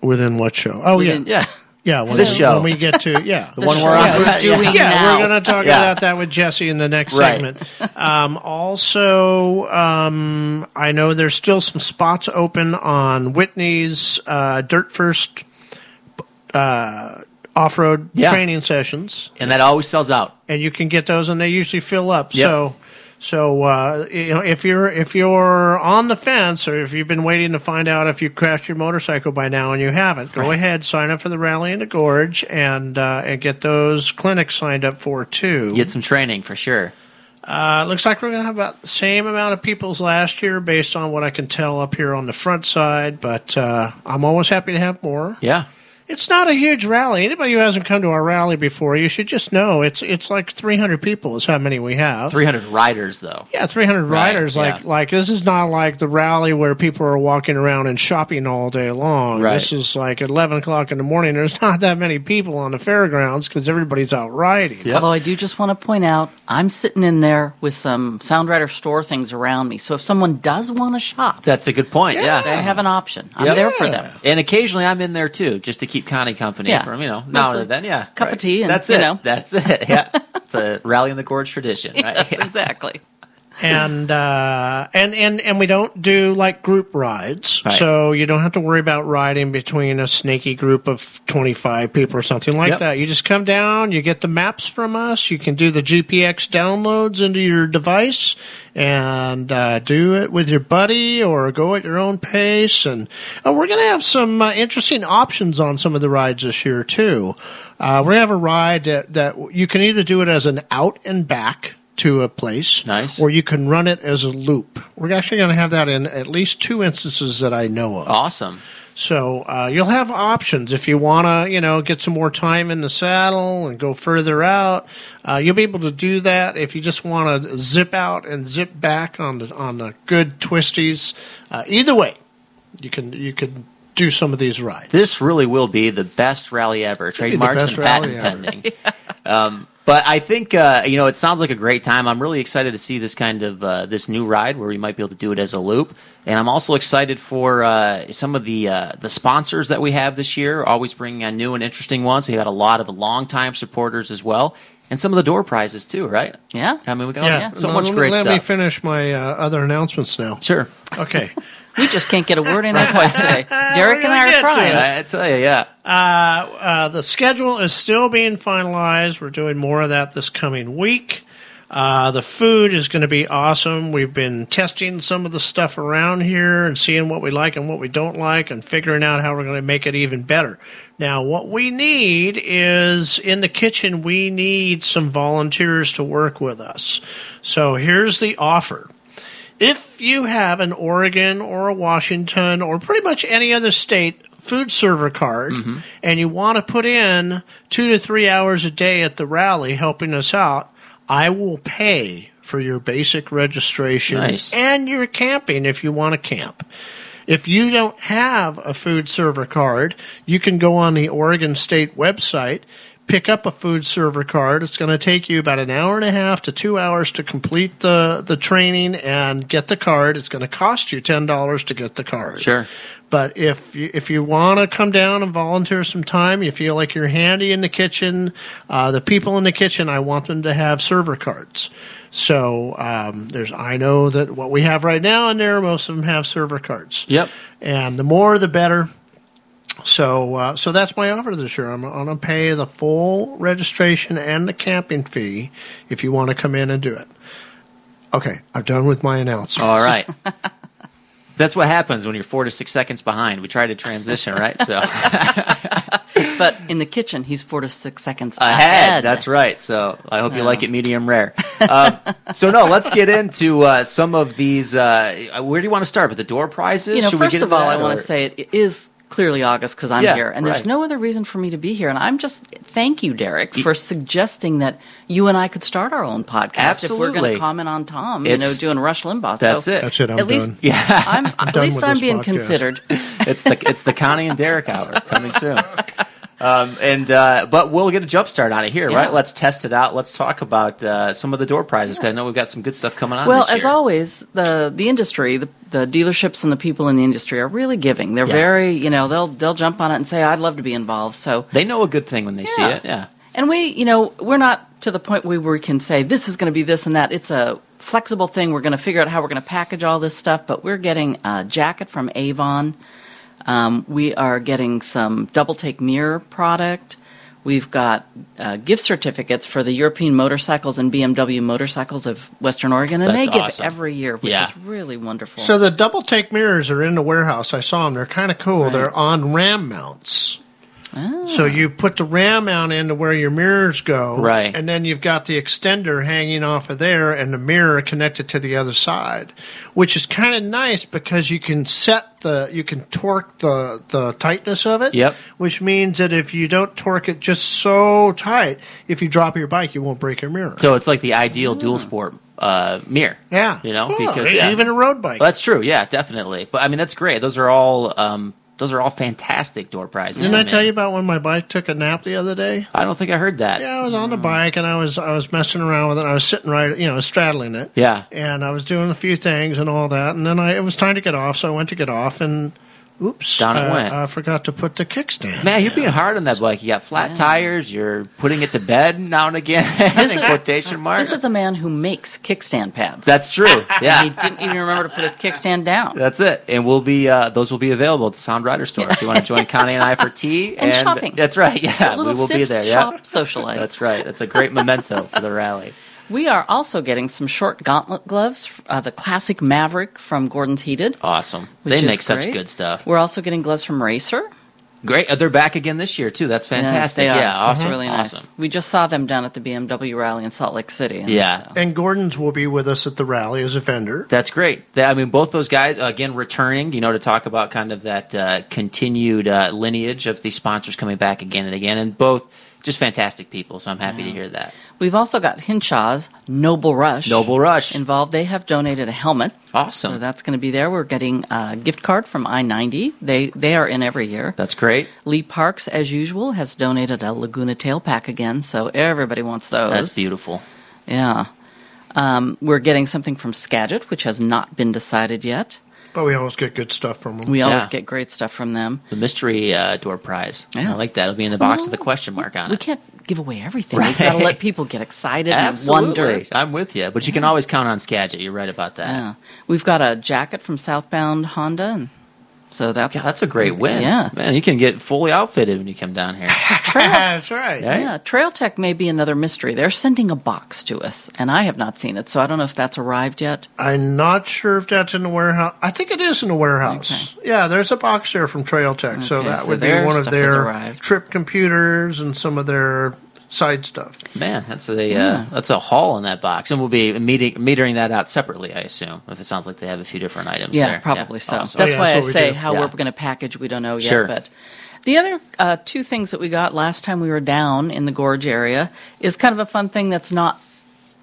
Within what show? Oh yeah, Within- Yeah. yeah. When, This show. when we get to yeah, The one we're on Yeah, doing yeah. yeah, we're going to talk Yeah. about that with Jesse in the next Right. segment. Um, also, um, I know there's still some spots open on Whitney's uh, Dirt First uh, off-road Yeah. training sessions, And that always sells out. and you can get those, and they usually fill up. Yep. So, So uh, you know, if you're if you're on the fence, or if you've been waiting to find out if you crashed your motorcycle by now and you haven't, go ahead, sign up for the rally in the gorge, and uh, and get those clinics signed up for too. Get some training for sure. Uh, looks like we're going to have about the same amount of people as last year, based on what I can tell up here on the front side. But uh, I'm always happy to have more. Yeah. It's not a huge rally. Anybody who hasn't come to our rally before, you should just know it's it's like 300 people is how many we have. 300 riders, though. Yeah, 300 Right, riders. Like yeah. like this is not like the rally where people are walking around and shopping all day long. Right. This is like 11 o'clock in the morning. There's not that many people on the fairgrounds because everybody's out riding. Although I do just want to point out, I'm sitting in there with some Sound Rider store things around me. So if someone does want to shop, That's a good point. Yeah. they have an option. I'm Yep. there for them. And occasionally I'm in there too, just to keep Connie company Yeah. from, you know, now and then. Yeah. cup of tea and, That's you it. know. That's it. Yeah. it's a rally in the gorge tradition, right? Yes, exactly. And uh, and and and we don't do like group rides, Right. so you don't have to worry about riding between a snaky group of twenty five people or something like Yep. that. You just come down, you get the maps from us, you can do the GPX downloads into your device, and uh, do it with your buddy or go at your own pace. And, and we're going to have some uh, interesting options on some of the rides this year too. Uh, we're going to have a ride that, that you can either do it as an out and back to a place, Nice. or you can run it as a loop. We're actually going to have that in at least two instances that I know of. Awesome. So uh, you'll have options if you want to, you know, get some more time in the saddle and go further out. Uh, you'll be able to do that if you just want to zip out and zip back on the on the good twisties. Uh, either way, you can you can do some of these rides. This really will be the best rally ever. Trademarks and patent ever. pending. um, but I think uh, you know it sounds like a great time. I'm really excited to see this kind of uh, this new ride where we might be able to do it as a loop, and I'm also excited for uh, some of the uh, the sponsors that we have this year. Always bringing on new and interesting ones. We had a lot of longtime supporters as well, and some of the door prizes too. Right? Yeah. I mean, we got all- so Let- much let, great let me finish my uh, other announcements now. Sure. Okay. We just can't get a word in edgewise today. Derek and I are get trying. it. I tell you, yeah. Uh, uh, the schedule is still being finalized. We're doing more of that this coming week. Uh, the food is going to be awesome. We've been testing some of the stuff around here and seeing what we like and what we don't like and figuring out how we're going to make it even better. Now, what we need is in the kitchen, we need some volunteers to work with us. So here's the offer if you have an Oregon or a Washington or pretty much any other state food server card and you want to put in two to three hours a day at the rally helping us out, I will pay for your basic registration Nice. and your camping if you want to camp. If you don't have a food server card, you can go on the Oregon State website, pick up a food server card. It's going to take you about an hour and a half to two hours to complete the, the training and get the card. It's going to cost you $10 to get the card. Sure. But if you, if you want to come down and volunteer some time, you feel like you're handy in the kitchen, uh, the people in the kitchen, I want them to have server cards. So um, there's I know that what we have right now in there, most of them have server cards. Yep. And the more, the better. So uh, so that's my offer this year. I'm going to pay the full registration and the camping fee if you want to come in and do it. Okay, I'm done with my announcements. All right. That's what happens when you're four to six seconds behind. We try to transition, right? So But in the kitchen, he's four to six seconds ahead. ahead. That's right. So I hope you like it medium rare. Um, so no, let's get into uh, some of these. Uh, where do you want to start? With the door prizes? You know, Should first of all, I want to say it is clearly August because I'm Yeah, here, and right. there's no other reason for me to be here. And I'm just thank you, Derek, for suggesting that you and I could start our own podcast if we're going to comment on Tom. you know, doing Rush Limbaugh. That's so it. That's it. I'm at least. Yeah, I'm, at done least I'm being podcast. considered. it's the it's the Connie and Derek hour coming soon. Um, and uh, but we'll get a jump start on it here, Yeah. right? Let's test it out. Let's talk about uh, some of the door prizes because I know we've got some good stuff coming on. Well, as always, the the industry, the, the dealerships and the people in the industry are really giving. They're Yeah. very, you know, they'll they'll jump on it and say, "I'd love to be involved." So they know a good thing when they see it. Yeah. And we, you know, we're not to the point where we can say this is going to be this and that. It's a flexible thing. We're going to figure out how we're going to package all this stuff. But we're getting a jacket from Avon. Um, we are getting some double take mirror product. We've got uh, gift certificates for the European motorcycles and BMW motorcycles of Western Oregon, and That's they give awesome. every year, which Yeah. is really wonderful. So the double take mirrors are in the warehouse. I saw them. They're kind of cool. They're on ram mounts. So you put the ram mount into where your mirrors go, Right. And then you've got the extender hanging off of there, and the mirror connected to the other side, which is kind of nice because you can set the, you can torque the the tightness of it. Yep. Which means that if you don't torque it just so tight, if you drop your bike, you won't break your mirror. So it's like the ideal dual sport uh, mirror. Yeah. You know, Well, because yeah. even a road bike. Well, that's true. Yeah, definitely. But I mean, that's great. Those are all um, those are all fantastic door prizes. Didn't I tell you about when my bike took a nap the other day? I don't think I heard that. Yeah, I was on the bike and I was I was messing around with it. I was sitting right, you know, straddling it. Yeah. And I was doing a few things and all that, and then I it was time to get off, so I went to get off, and oops, Down it uh, went. I forgot to put the kickstand. Man, you're being hard on that bike. You got flat tires. You're putting it to bed now and again. This in is- quotation marks. This is a man who makes kickstand pads. That's true. And Yeah. he didn't even remember to put his kickstand down. That's it, and we'll be uh, those will be available at the Sound Rider store if you want to join Connie and I for tea And shopping. That's right. Yeah, A we will be there. Yeah, socialize. That's right. That's a great memento for the rally. We are also getting some short gauntlet gloves, uh, the classic Maverick from Gerbing's Heated. Awesome. they make such great. good stuff. We're also getting gloves from Racer. Great. Uh, They're back again this year too. That's Yes, fantastic. they are. yeah, awesome. It's really nice. Awesome. We just saw them down at the BMW rally in Salt Lake City. and Yeah. And Gerbing's will be with us at the rally as a vendor. That's great. They- I mean, both those guys again returning. You know, to talk about kind of that uh, continued uh, lineage of these sponsors coming back again and again, and both just fantastic people. So I'm happy to hear that. We've also got Hinshaw's Noble Rush. Noble Rush. involved. They have donated a helmet. Awesome. So that's going to be there. We're getting a gift card from I ninety. They they are in every year. That's great. Lee Parks, as usual, has donated a Laguna tail pack again. So everybody wants those. That's beautiful. Yeah. Um, we're getting something from Skagit, which has not been decided yet. But we always get good stuff from them. We always Yeah. get great stuff from them. The mystery uh, door prize. Yeah. I like that. It'll be in the box with a question mark on it. We it. can't give away everything. We've got to Right. let people get excited and wonder. I'm with you. But you can always count on Skagit. You're right about that. Yeah. We've got a jacket from Southbound Honda, and so that's Yeah, that's a great win. Yeah. Man, you can get fully outfitted when you come down here. That's right. Right? Yeah, Trail Tech may be another mystery. They're sending a box to us, and I have not seen it, so I don't know if that's arrived yet. I'm not sure if that's in the warehouse. I think it is in the warehouse. Yeah, there's a box there from Trail Tech, so that so would be one of their trip computers and some of their side stuff. Man, that's a uh, that's a haul in that box, and we'll be meeting, metering that out separately. I assume if it sounds like they have a few different items. Yeah, there. probably so. awesome. That's Oh, yeah, why that's I what we say do. how Yeah. we're going to package. We don't know yet, Sure. but the other uh, two things that we got last time we were down in the gorge area is kind of a fun thing that's not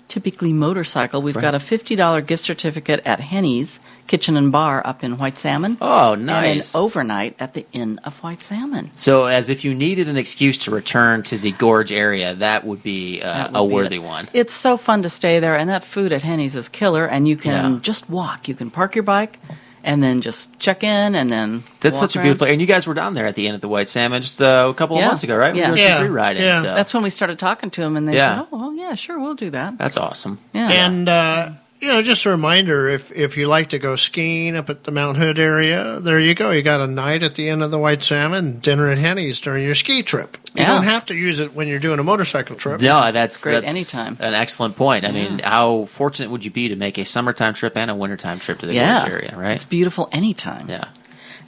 typically motorcycle. We've got a fifty dollar gift certificate at Henni's Kitchen and Bar up in White Salmon. Oh, And nice. an overnight at the Inn of White Salmon. So, as if you needed an excuse to return to the gorge area, that would be uh, That would a be worthy it. one. It's so fun to stay there, and that food at Henni's is killer. And you can Yeah. just walk. You can park your bike, and then just check in, and then That's walk such a around. beautiful. And you guys were down there at the Inn of the White Salmon just uh, a couple of Yeah. months ago, right? We Yeah. were Yeah. some free riding. Yeah. So. That's when we started talking to them, and they Yeah. said, "Oh, well, yeah, sure, we'll do that." that's awesome. Yeah, And uh, you know, just a reminder: if if you like to go skiing up at the Mount Hood area, there you go. You got a night at the Inn of the White Salmon, dinner at Henni's during your ski trip. You Yeah. don't have to use it when you're doing a motorcycle trip. No, that's Great that's anytime. An excellent point. I mean, how fortunate would you be to make a summertime trip and a wintertime trip to the yeah, gorge area, right? It's beautiful anytime. Yeah.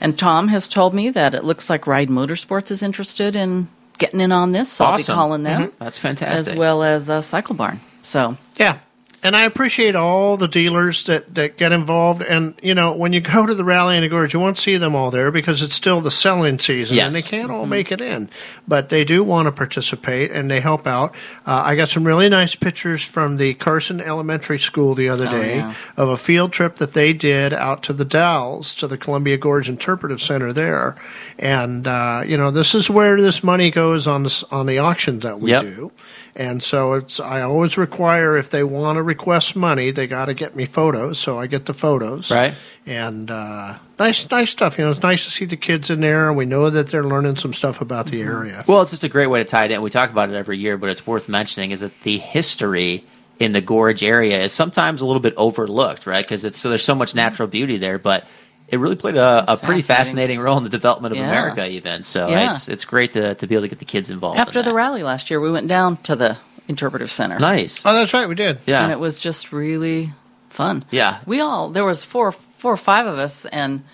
And Tom has told me that it looks like Ride Motorsports is interested in getting in on this, so I'll be calling them Mhm. That's fantastic. as well as uh, Cycle Barn. So Yeah. And I appreciate all the dealers that, that get involved. And, you know, when you go to the Rally in the Gorge, you won't see them all there because it's still the selling season Yes. and they can't all make it in. But they do want to participate and they help out. Uh, I got some really nice pictures from the Carson Elementary School the other Oh, day yeah. of a field trip that they did out to the Dalles, to the Columbia Gorge Interpretive Center there. And, uh, you know, this is where this money goes on the, on the auctions that we Yep. do. And so it's I always require if they want to request money, they got to get me photos, so I get the photos. Right. And uh, nice, nice stuff. You know, it's nice to see the kids in there, and we know that they're learning some stuff about the area. Well, it's just a great way to tie it in. We talk about it every year, but it's worth mentioning is that the history in the gorge area is sometimes a little bit overlooked, right? Because it's so there's so much natural beauty there, but it really played a, a pretty fascinating. fascinating role in the development of Yeah. America, even. So Yeah. it's it's great to, to be able to get the kids involved. After in the rally last year, we went down to the interpretive center. nice, Oh, that's right, we did. yeah, and it was just really fun. yeah. We all there was four four or five of us, and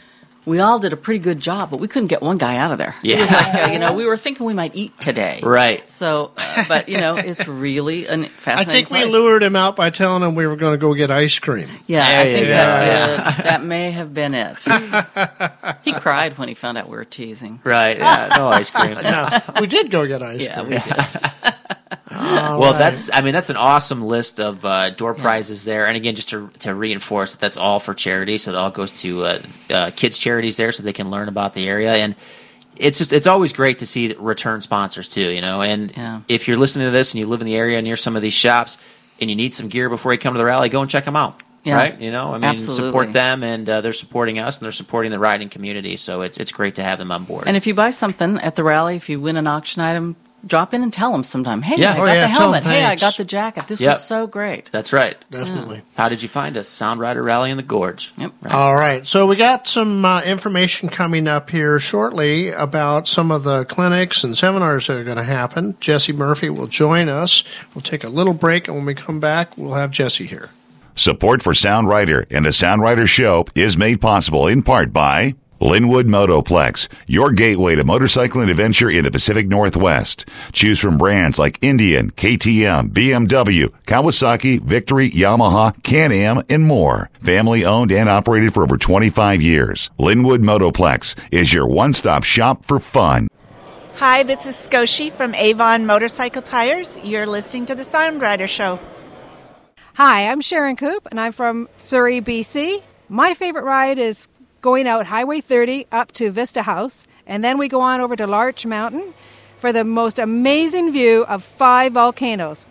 we all did a pretty good job, but we couldn't get one guy out of there. It was Yeah. like uh, you know we were thinking we might eat today, Right. So, uh, but you know it's really a I fascinating. I think we lured him out by telling him we were going to go get ice cream. Yeah, There I think go. that did, that may have been it. he cried when he found out we were teasing. Right. Yeah. No ice cream. No, we did go get ice Yeah, cream. we did. Well, right. that's I mean that's an awesome list of uh, door prizes there, and again, just to to reinforce that that's all for charity, so it all goes to uh, uh, kids charities there, so they can learn about the area, and it's just it's always great to see return sponsors too, you know. And Yeah. if you're listening to this and you live in the area near some of these shops, and you need some gear before you come to the rally, go and check them out. Yeah. Right, you know, I mean, Absolutely. support them, and uh, they're supporting us, and they're supporting the riding community. So it's it's great to have them on board. And if you buy something at the rally, if you win an auction item, drop in and tell them sometime. Hey, Yeah. I Oh, got yeah, the tell 'em helmet. Hey, I got the jacket. This Yep. was so great. That's right. Definitely. How did you find us? Sound Rider Rally in the Gorge. Yep. All right. So we got some uh, information coming up here shortly about some of the clinics and seminars that are going to happen. Jesse Murphy will join us. We'll take a little break, and when we come back, we'll have Jesse here. Support for Sound Rider and the Sound Rider Show is made possible in part by Lynnwood Motoplex, your gateway to motorcycling adventure in the Pacific Northwest. Choose from brands like Indian, KTM, BMW, Kawasaki, Victory, Yamaha, Can-Am, and more. Family owned and operated for over 25 years. Lynnwood Motoplex is your one-stop shop for fun. Hi, this is Skoshi from Avon Motorcycle Tires. You're listening to the Sound Rider Show. Hi, I'm Sharon Coop, and I'm from Surrey, BC. My favorite ride is going out Highway 30 up to Vista House, and then we go on over to Larch Mountain for the most amazing view of five volcanoes.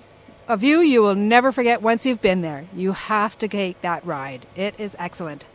A view you will never forget once you've been there. You have to take that ride. It is excellent.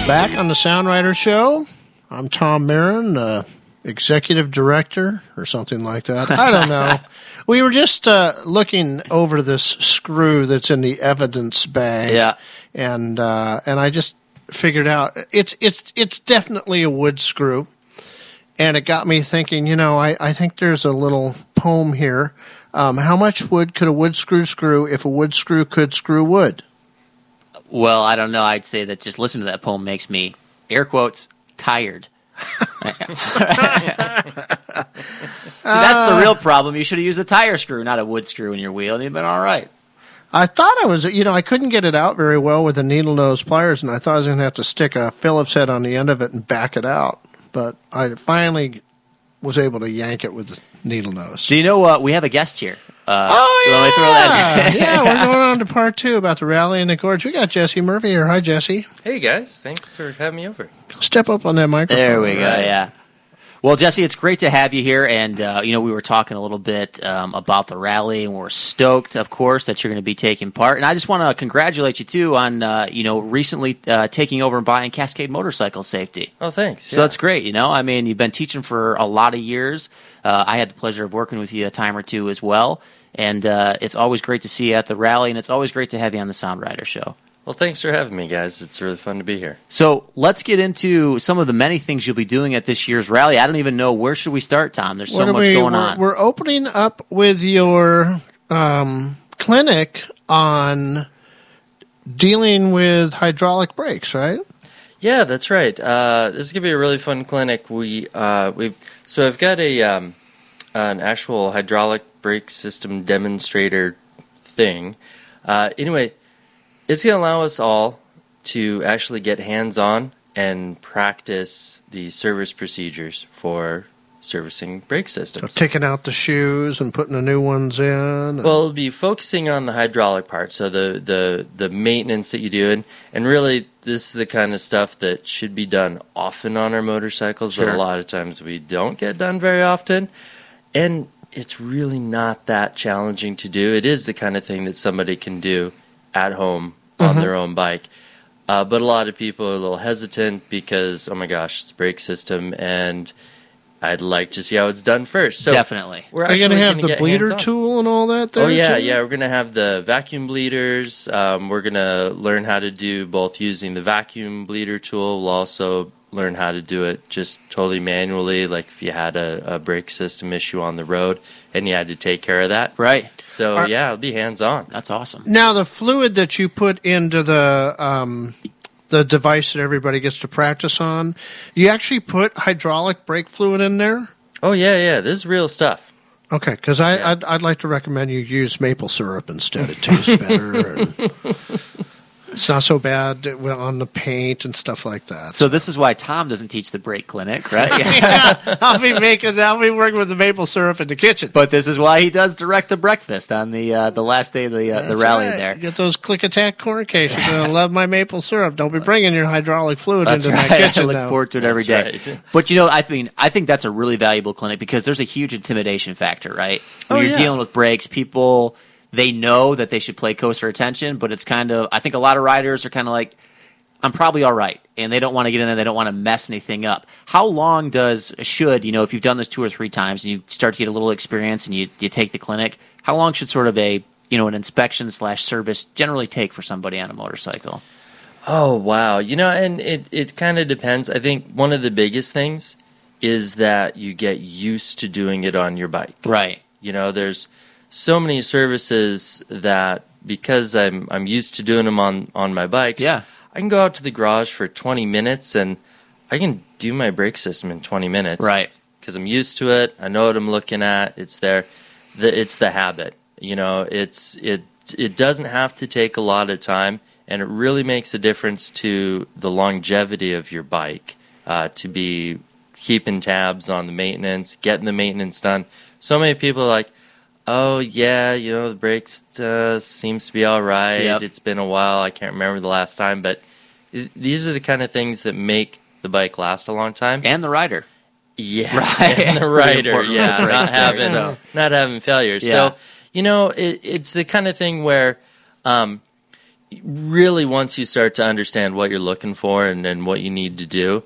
We're back on the Sound Rider Show. I'm Tom Mehren, uh, executive director or something like that. I don't know. we were just uh, looking over this screw that's in the evidence bag. Yeah. and uh, and I just figured out it's it's it's definitely a wood screw, and it got me thinking. You know, I I think there's a little poem here. Um, how much wood could a wood screw screw if a wood screw could screw wood? Well, I don't know. I'd say that just listening to that poem makes me, air quotes, tired. See, that's the ah. real problem. You should have used a tire screw, not a wood screw in your wheel, and you'd been all right. I thought I was, you know, I couldn't get it out very well with the needle nose pliers, and I thought I was going to have to stick a Phillips head on the end of it and back it out. But I finally was able to yank it with the needle nose. Do you know what? we have a guest here. Uh, Oh yeah, want me throw that? yeah. We're going on to part two about the rally in the gorge. We got Jesse Murphy here. Hi, Jesse. Hey guys, thanks for having me over. Step up on that microphone. There we go. Yeah. Well, Jesse, it's great to have you here, and uh, you know we were talking a little bit um, about the rally, and we're stoked, of course, that you're going to be taking part. And I just want to congratulate you too on uh, you know recently uh, taking over and buying Cascade Motorcycle Safety. Oh, thanks. So that's great. You know, I mean, you've been teaching for a lot of years. Uh, I had the pleasure of working with you a time or two as well, and uh, it's always great to see you at the rally, and it's always great to have you on the Sound Rider Show. Well, thanks for having me, guys. It's really fun to be here. So let's get into some of the many things you'll be doing at this year's rally. I don't even know where should we start, Tom. There's so much we- going we're, on. We're opening up with your um, clinic on dealing with hydraulic brakes, right? Yeah, that's right. Uh, this is gonna be a really fun clinic. We uh, we so I've got a um, an actual hydraulic brake system demonstrator thing. Uh, anyway, it's gonna allow us all to actually get hands on and practice the service procedures for servicing brake systems. Taking out the shoes and putting the new ones in. and- Well, it'll be focusing on the hydraulic part, so the, the, the maintenance that you do, and, and really this is the kind of stuff that should be done often on our motorcycles that Sure. a lot of times we don't get done very often, and it's really not that challenging to do. It is the kind of thing that somebody can do at home on Mhm. their own bike. Uh, but a lot of people are a little hesitant because, oh my gosh, it's a brake system, and I'd like to see how it's done first. So Definitely. we're Are you going to have gonna the bleeder tool and all that there? Oh yeah, too? yeah. We're gonna have the vacuum bleeders. Um, we're gonna learn how to do both using the vacuum bleeder tool. We'll also learn how to do it just totally manually, like if you had a, a brake system issue on the road and you had to take care of that. Right. So Are- yeah, it'll be hands on. That's awesome. Now the fluid that you put into the um, the device that everybody gets to practice on, you actually put hydraulic brake fluid in there. Oh yeah, yeah. This is real stuff. Okay, because I I'd, I'd like to recommend you use maple syrup instead. It tastes better. and it's not so bad on the paint and stuff like that. So this is why Tom doesn't teach the brake clinic, right? yeah, I'll be making. I'll be working with the maple syrup in the kitchen. But this is why he does direct the breakfast on the uh, the last day of the uh, the rally right. there. Get those click attack corn cakes. You're gonna love my maple syrup. Don't be bringing your hydraulic fluid That's into right. my kitchen. I look now. forward to it every day. That's right. But you know, I mean, I think that's a really valuable clinic because there's a huge intimidation factor, right? When Oh, you're yeah. dealing with brakes, people they know that they should play coaster attention, but it's kind of I think a lot of riders are kind of like, I'm probably all right, and they don't want to get in there. They don't want to mess anything up. How long does should you know if you've done this two or three times and you start to get a little experience and you you take the clinic? How long should sort of a you know an inspection slash service generally take for somebody on a motorcycle? Oh wow, you know, and it it kind of depends. I think one of the biggest things is that you get used to doing it on your bike. Right. You know, there's so many services that because I'm I'm used to doing them on on my bikes. Yeah. I can go out to the garage for 20 minutes and I can do my brake system in 20 minutes. Right. Because I'm used to it. I know what I'm looking at. It's there. The, it's the habit. You know, it's it it doesn't have to take a lot of time, and it really makes a difference to the longevity of your bike. Uh, to be keeping tabs on the maintenance, getting the maintenance done. So many people are like, "Oh yeah, you know the brakes uh, seems to be all right. Yep. It's been a while. I can't remember the last time." But these are the kind of things that make the bike last a long time, and the rider. Yeah, Right. and the rider. Yeah, not brakes there, having so. not having failures. Yeah. So you know, it, it's the kind of thing where. Um, really once you start to understand what you're looking for and, and what you need to do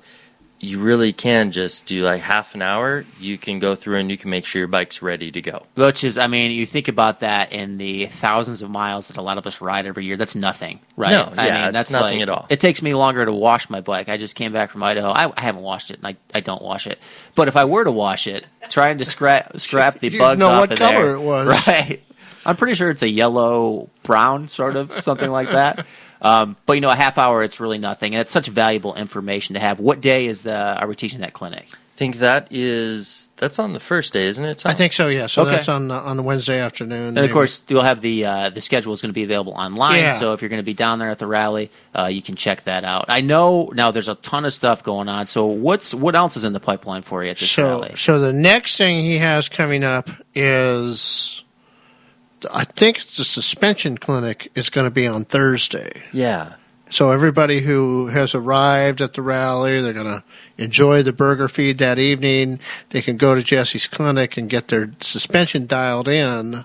you really can just do like half an hour you can go through and you can make sure your bike's ready to go Which is, I mean, you think about that in the thousands of miles that a lot of us ride every year. That's nothing, right? No, I yeah, mean, that's nothing like- at all. It takes me longer to wash my bike. I just came back from Idaho. I, I haven't washed it, and I, I don't wash it. But if I were to wash it, trying to scrap scrap the You'd bugs know off what of color there, it was. right? I'm pretty sure it's a yellow brown, sort of something like that. Um, but you know, a half hour, it's really nothing, and it's such valuable information to have. What day is the are we teaching that clinic? I think that is that's on the first day isn't it Tom? I think so. Yeah. So Okay. that's on uh, on Wednesday afternoon. And maybe. of course, you'll have the uh, the schedule is going to be available online. Yeah. So if you're going to be down there at the rally, uh, you can check that out. I know now there's a ton of stuff going on. So what's what else is in the pipeline for you at this so rally? so the next thing he has coming up is, I think it's the suspension clinic is going to be on Thursday. yeah So everybody who has arrived at the rally, they're going to enjoy the burger feed that evening. They can go to Jesse's clinic and get their suspension dialed in,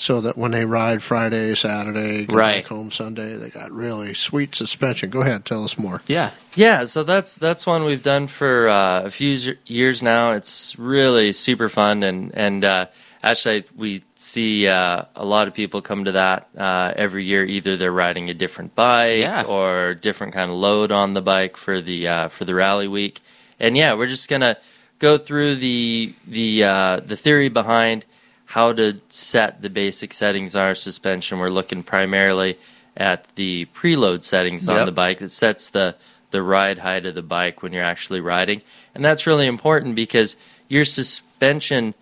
so that when they ride Friday, Saturday, go Right. back home Sunday, they got really sweet suspension. Go ahead, tell us more. Yeah. Yeah, so that's that's one we've done for uh, a few years- years now. It's really super fun, and and uh, actually we see uh, a lot of people come to that uh, every year. Either they're riding a different bike Yeah. or different kind of load on the bike for the uh, for the rally week. And yeah, we're just gonna go through the the uh, the theory behind how to set the basic settings on our suspension. We're looking primarily at the preload settings on Yep. the bike that sets the the ride height of the bike when you're actually riding. And that's really important because your suspension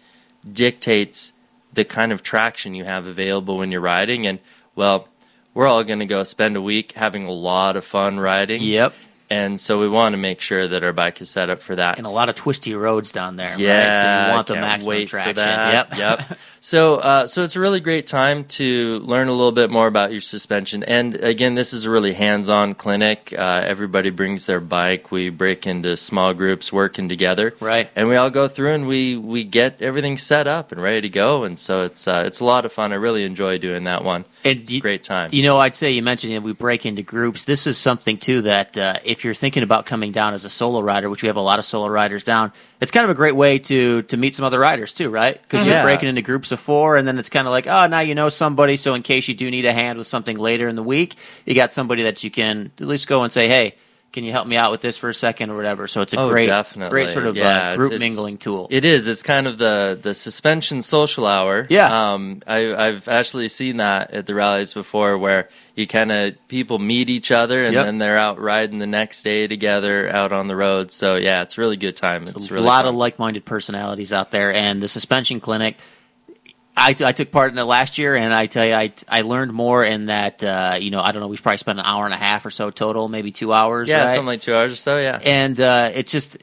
dictates the kind of traction you have available when you're riding and well, we're all going to go spend a week having a lot of fun riding. Yep. and so we want to make sure that our bike is set up for that. And a lot of twisty roads down there. Yeah, right? so you want the maximum traction. Yep, yep. So, uh, so it's a really great time to learn a little bit more about your suspension. And again, this is a really hands-on clinic. Uh, everybody brings their bike. We break into small groups, working together. Right. And we all go through and we we get everything set up and ready to go. And so it's uh, it's a lot of fun. I really enjoy doing that one. And it's a great time. You know, I'd say you mentioned you we break into groups. This is something too that uh, if you're thinking about coming down as a solo rider, which we have a lot of solo riders down, it's kind of a great way to to meet some other riders too, right? Because Yeah. you're breaking into groups of four, and then it's kind of like, oh, now you know somebody. So in case you do need a hand with something later in the week, you got somebody that you can at least go and say, hey. Can you help me out with this for a second or whatever? So it's a oh, great, definitely. great sort of yeah, uh, it's- group it's- mingling tool. It is. It's kind of the the suspension social hour. Yeah. Um, I, I've actually seen that at the rallies before, where you kind of people meet each other and Yep. then they're out riding the next day together out on the road. So yeah, it's a really good time. It's a really lot fun. of like-minded personalities out there, and the suspension clinic. I, I took part in it last year, and I tell you, I, I learned more in that. Uh, you know, I don't know, we probably spent an hour and a half or so total, maybe two hours. yeah, right? something like two hours or so. Yeah. and uh, it's just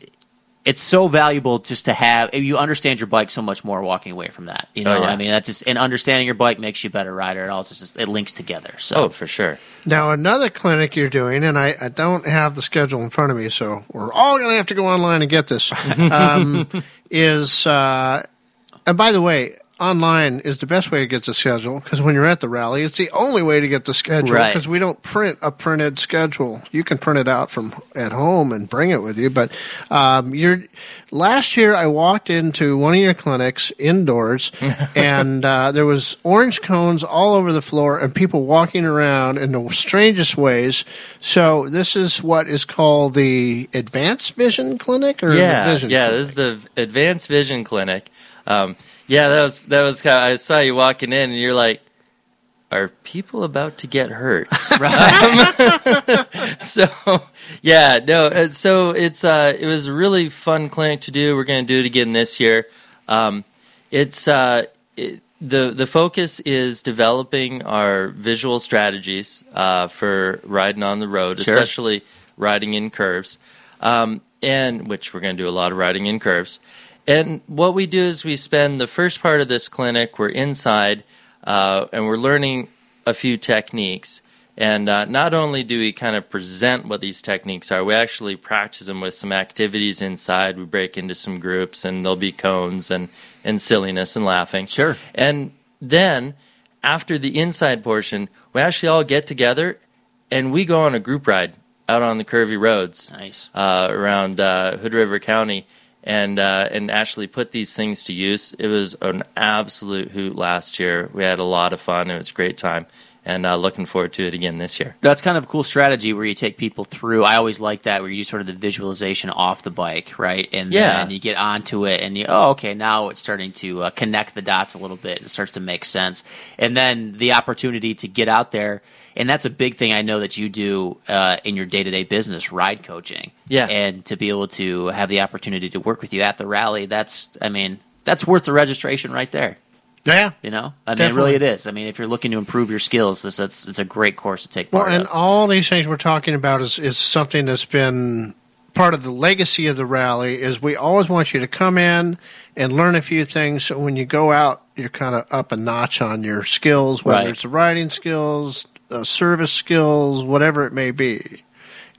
it's so valuable just to have you understand your bike so much more walking away from that you know Oh, yeah. i mean that's just and understanding your bike makes you a better rider it all just it links together so Oh, for sure. Now, another clinic you're doing, and I, I don't have the schedule in front of me, so we're all going to have to go online and get this, um, is, uh, and by the way, online is the best way to get the schedule because when you're at the rally, it's the only way to get the schedule Right. because we don't print a printed schedule. You can print it out from at home and bring it with you, but um, you're, last year I walked into one of your clinics indoors and uh, there was orange cones all over the floor and people walking around in the strangest ways. So this is what is called the Advanced Vision Clinic, or yeah, Vision? yeah. Clinic? This is the Advanced Vision Clinic. Um, yeah, that was that was kind. Of, I saw you walking in, and you're like, "Are people about to get hurt?" Um, so yeah, no. uh, So it's uh, it was a really fun clinic to do. We're going to do it again this year. Um, it's uh, it, the the focus is developing our visual strategies uh, for riding on the road, Sure. especially riding in curves, um, and which we're going to do a lot of riding in curves. And what we do is we spend the first part of this clinic, we're inside, uh, and we're learning a few techniques. And uh, not only do we kind of present what these techniques are, we actually practice them with some activities inside. We break into some groups, and there'll be cones and, and silliness and laughing. Sure. And then after the inside portion, we actually all get together and we go on a group ride out on the curvy roads nice uh, around uh, Hood River County, and uh, and actually put these things to use. It was an absolute hoot last year. We had a lot of fun. It was a great time, and uh, looking forward to it again this year. That's kind of a cool strategy where you take people through. I always like that where you do sort of the visualization off the bike, right? And Yeah. then you get onto it and you, oh, okay, now it's starting to uh, connect the dots a little bit and it starts to make sense. And then the opportunity to get out there. And that's a big thing I know that you do uh, in your day to day business, ride coaching. Yeah. And to be able to have the opportunity to work with you at the rally, that's, I mean, that's worth the registration right there. Yeah. You know, I mean, Definitely. really, it is. I mean, if you're looking to improve your skills, this it's, it's a great course to take Well, and of. all these things we're talking about is, is something that's been part of the legacy of the rally is we always want you to come in and learn a few things so when you go out you're kind of up a notch on your skills whether Right. it's the riding skills uh, service skills whatever it may be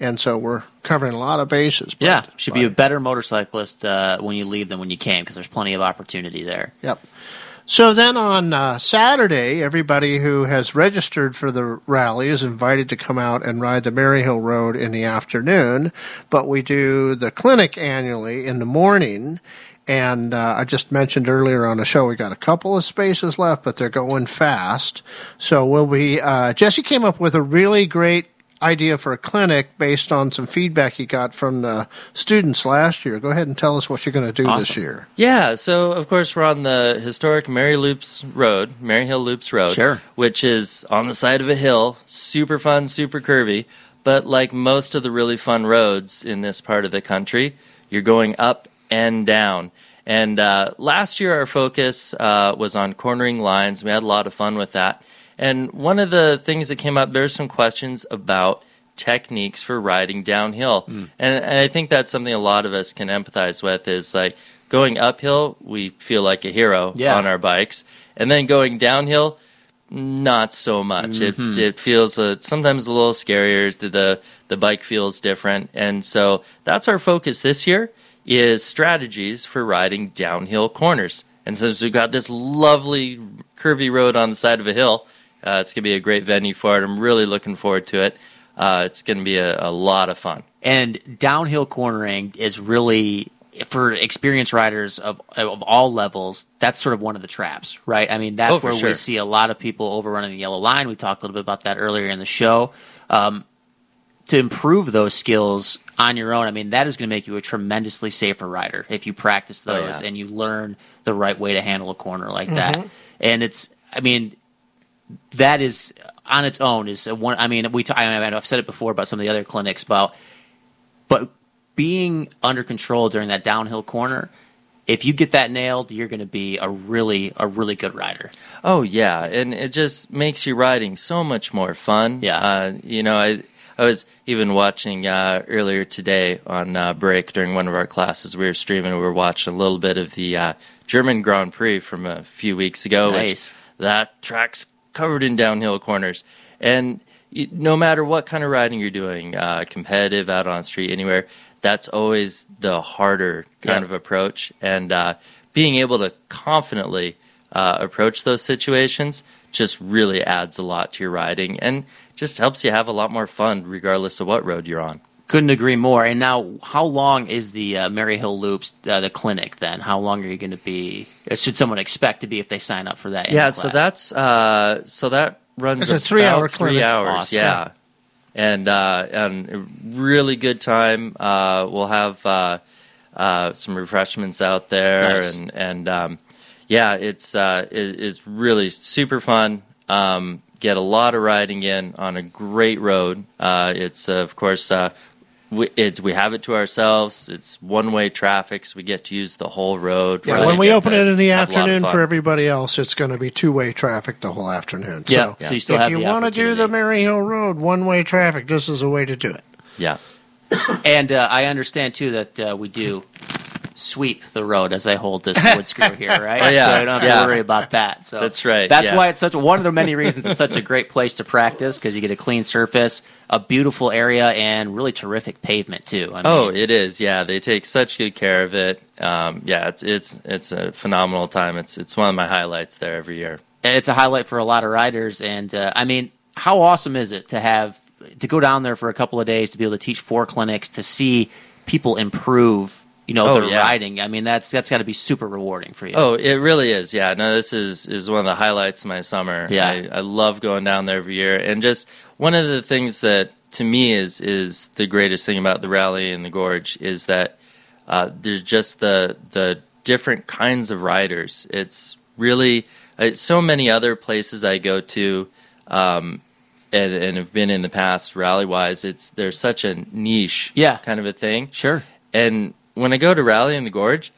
and so we're covering a lot of bases but- Yeah, should be a better motorcyclist uh, when you leave than when you came because there's plenty of opportunity there. Yep. So then on uh, Saturday, everybody who has registered for the rally is invited to come out and ride the Maryhill Road in the afternoon. But we do the clinic annually in the morning. And uh, I just mentioned earlier on the show we got a couple of spaces left, but they're going fast. So we'll be. Uh, Jesse came up with a really great idea for a clinic based on some feedback you got from the students last year. Go ahead and tell us what you're going to do this year. Yeah, so of course we're on the historic Mary Loops Road, Maryhill Loops Road, Sure. which is on the side of a hill, super fun, super curvy. But like most of the really fun roads in this part of the country, you're going up and down. And uh, last year our focus uh, was on cornering lines. We had a lot of fun with that. And one of the things that came up, there's some questions about techniques for riding downhill. Hmm. And, and I think that's something a lot of us can empathize with is like going uphill, we feel like a hero Yeah. on our bikes. And then going downhill, not so much. Mhm. It it feels uh, sometimes a little scarier. The, the the bike feels different, and so that's our focus this year is strategies for riding downhill corners. And since we've got this lovely curvy road on the side of a hill, uh, it's gonna be a great venue for it. I'm really looking forward to it. Uh, it's gonna be a, a lot of fun. And downhill cornering is really for experienced riders of of all levels. That's sort of one of the traps, right? I mean, that's Oh, where we see a lot of people overrunning the yellow line. We talked a little bit about that earlier in the show. Um, to improve those skills on your own, I mean, that is going to make you a tremendously safer rider if you practice Oh, those yeah. and you learn the right way to handle a corner like that. Mhm. And it's, I mean, that is on its own is one. I mean, we. T- I mean, I've said it before about some of the other clinics about, but being under control during that downhill corner, if you get that nailed, you're going to be a really a really good rider. Oh yeah, and it just makes your riding so much more fun. Yeah. uh, you know, I I was even watching uh, earlier today on uh, break during one of our classes. We were streaming. We were watching a little bit of the uh, German Grand Prix from a few weeks ago. which Nice. that track's covered in downhill corners, and no matter what kind of riding you're doing, uh, competitive, out on street, anywhere, that's always the harder kind Yeah. of approach. And uh, being able to confidently uh, approach those situations just really adds a lot to your riding and just helps you have a lot more fun regardless of what road you're on. Couldn't agree more. And now, how long is the uh, Maryhill Loops uh, the clinic? Then, how long are you going to be? Or should someone expect to be if they sign up for that? yeah, class? so that's uh, so that runs It's a about three-hour three clinic. hours. Awesome. Yeah, and uh, and really good time. Uh, we'll have uh, uh, some refreshments out there, Nice. and and um, yeah, it's uh, it, it's really super fun. Um, get a lot of riding in on a great road. Uh, it's uh, of course. Uh, we, it's, we have it to ourselves. It's one way traffic, so we get to use the whole road. Yeah, Really when we open to it in the have a lot of afternoon for everybody else, it's going to be two way traffic the whole afternoon. Yeah, so, so you still if have you want to do the Maryhill Road one way traffic, this is a way to do it. Yeah. and uh, I understand too that uh, we do sweep the road as I hold this wood screw here, right? Oh, yeah, so I don't have yeah. to worry about that. So That's right, That's yeah. why it's such a, one of the many reasons it's such a great place to practice because you get a clean surface, a beautiful area, and really terrific pavement too. I mean, oh, it is. Yeah, they take such good care of it. Um, yeah, it's it's it's a phenomenal time. It's it's one of my highlights there every year. it's a highlight for a lot of riders. And uh, I mean, how awesome is it to have to go down there for a couple of days to be able to teach four clinics to see people improve? You know, Oh, their yeah. riding. I mean, that's that's got to be super rewarding for you. Oh, it really is. Yeah, no, this is is one of the highlights of my summer. Yeah. I, I love going down there every year, and just one of the things that to me is is the greatest thing about the rally and the gorge is that uh, there's just the the different kinds of riders. It's really uh, so many other places I go to. Um, and, and have been in the past rally wise, it's there's such a niche, Yeah. kind of a thing. Sure. And when I go to rally in the gorge,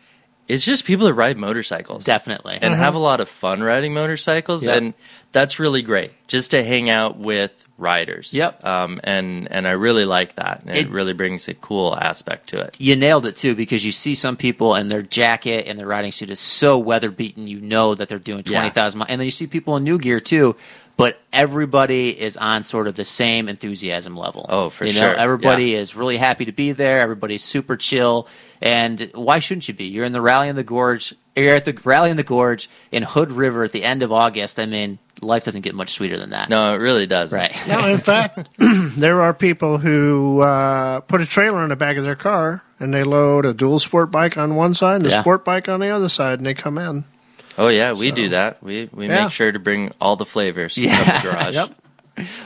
it's just people that ride motorcycles, Definitely. and Mhm. have a lot of fun riding motorcycles, Yep. and that's really great. Just to hang out with riders. Yep. Um, and and I really like that. It, It- really brings a cool aspect to it. you nailed it too because you see some people and their jacket and their riding suit is so weather beaten you know that they're doing Yeah. 20,000 miles and then you see people in new gear too but everybody is on sort of the same enthusiasm level Oh, for you sure. know everybody is really happy to be there everybody's super chill and why shouldn't you be you're in the rally in the gorge you're at the rally in the gorge in hood river at the end of august i mean life doesn't get much sweeter than that No, it really does. right Now, in fact, there are people who uh, put a trailer in the back of their car and they load a dual sport bike on one side and a Yeah. sport bike on the other side, and they come in. Oh yeah, we do that. We we Yeah. make sure to bring all the flavors Yeah. from the garage. Yep.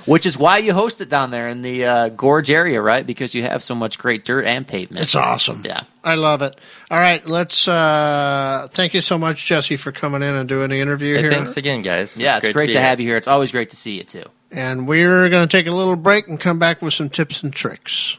Which is why you host it down there in the uh, gorge area right because you have so much great dirt and pavement It's awesome. yeah I love it. All right, let's uh, thank you so much, Jesse, for coming in and doing the interview Hey, here. thanks again, guys. Yeah, it's great, be to here. have you here. It's always great to see you too. And we're going to take a little break and come back with some tips and tricks.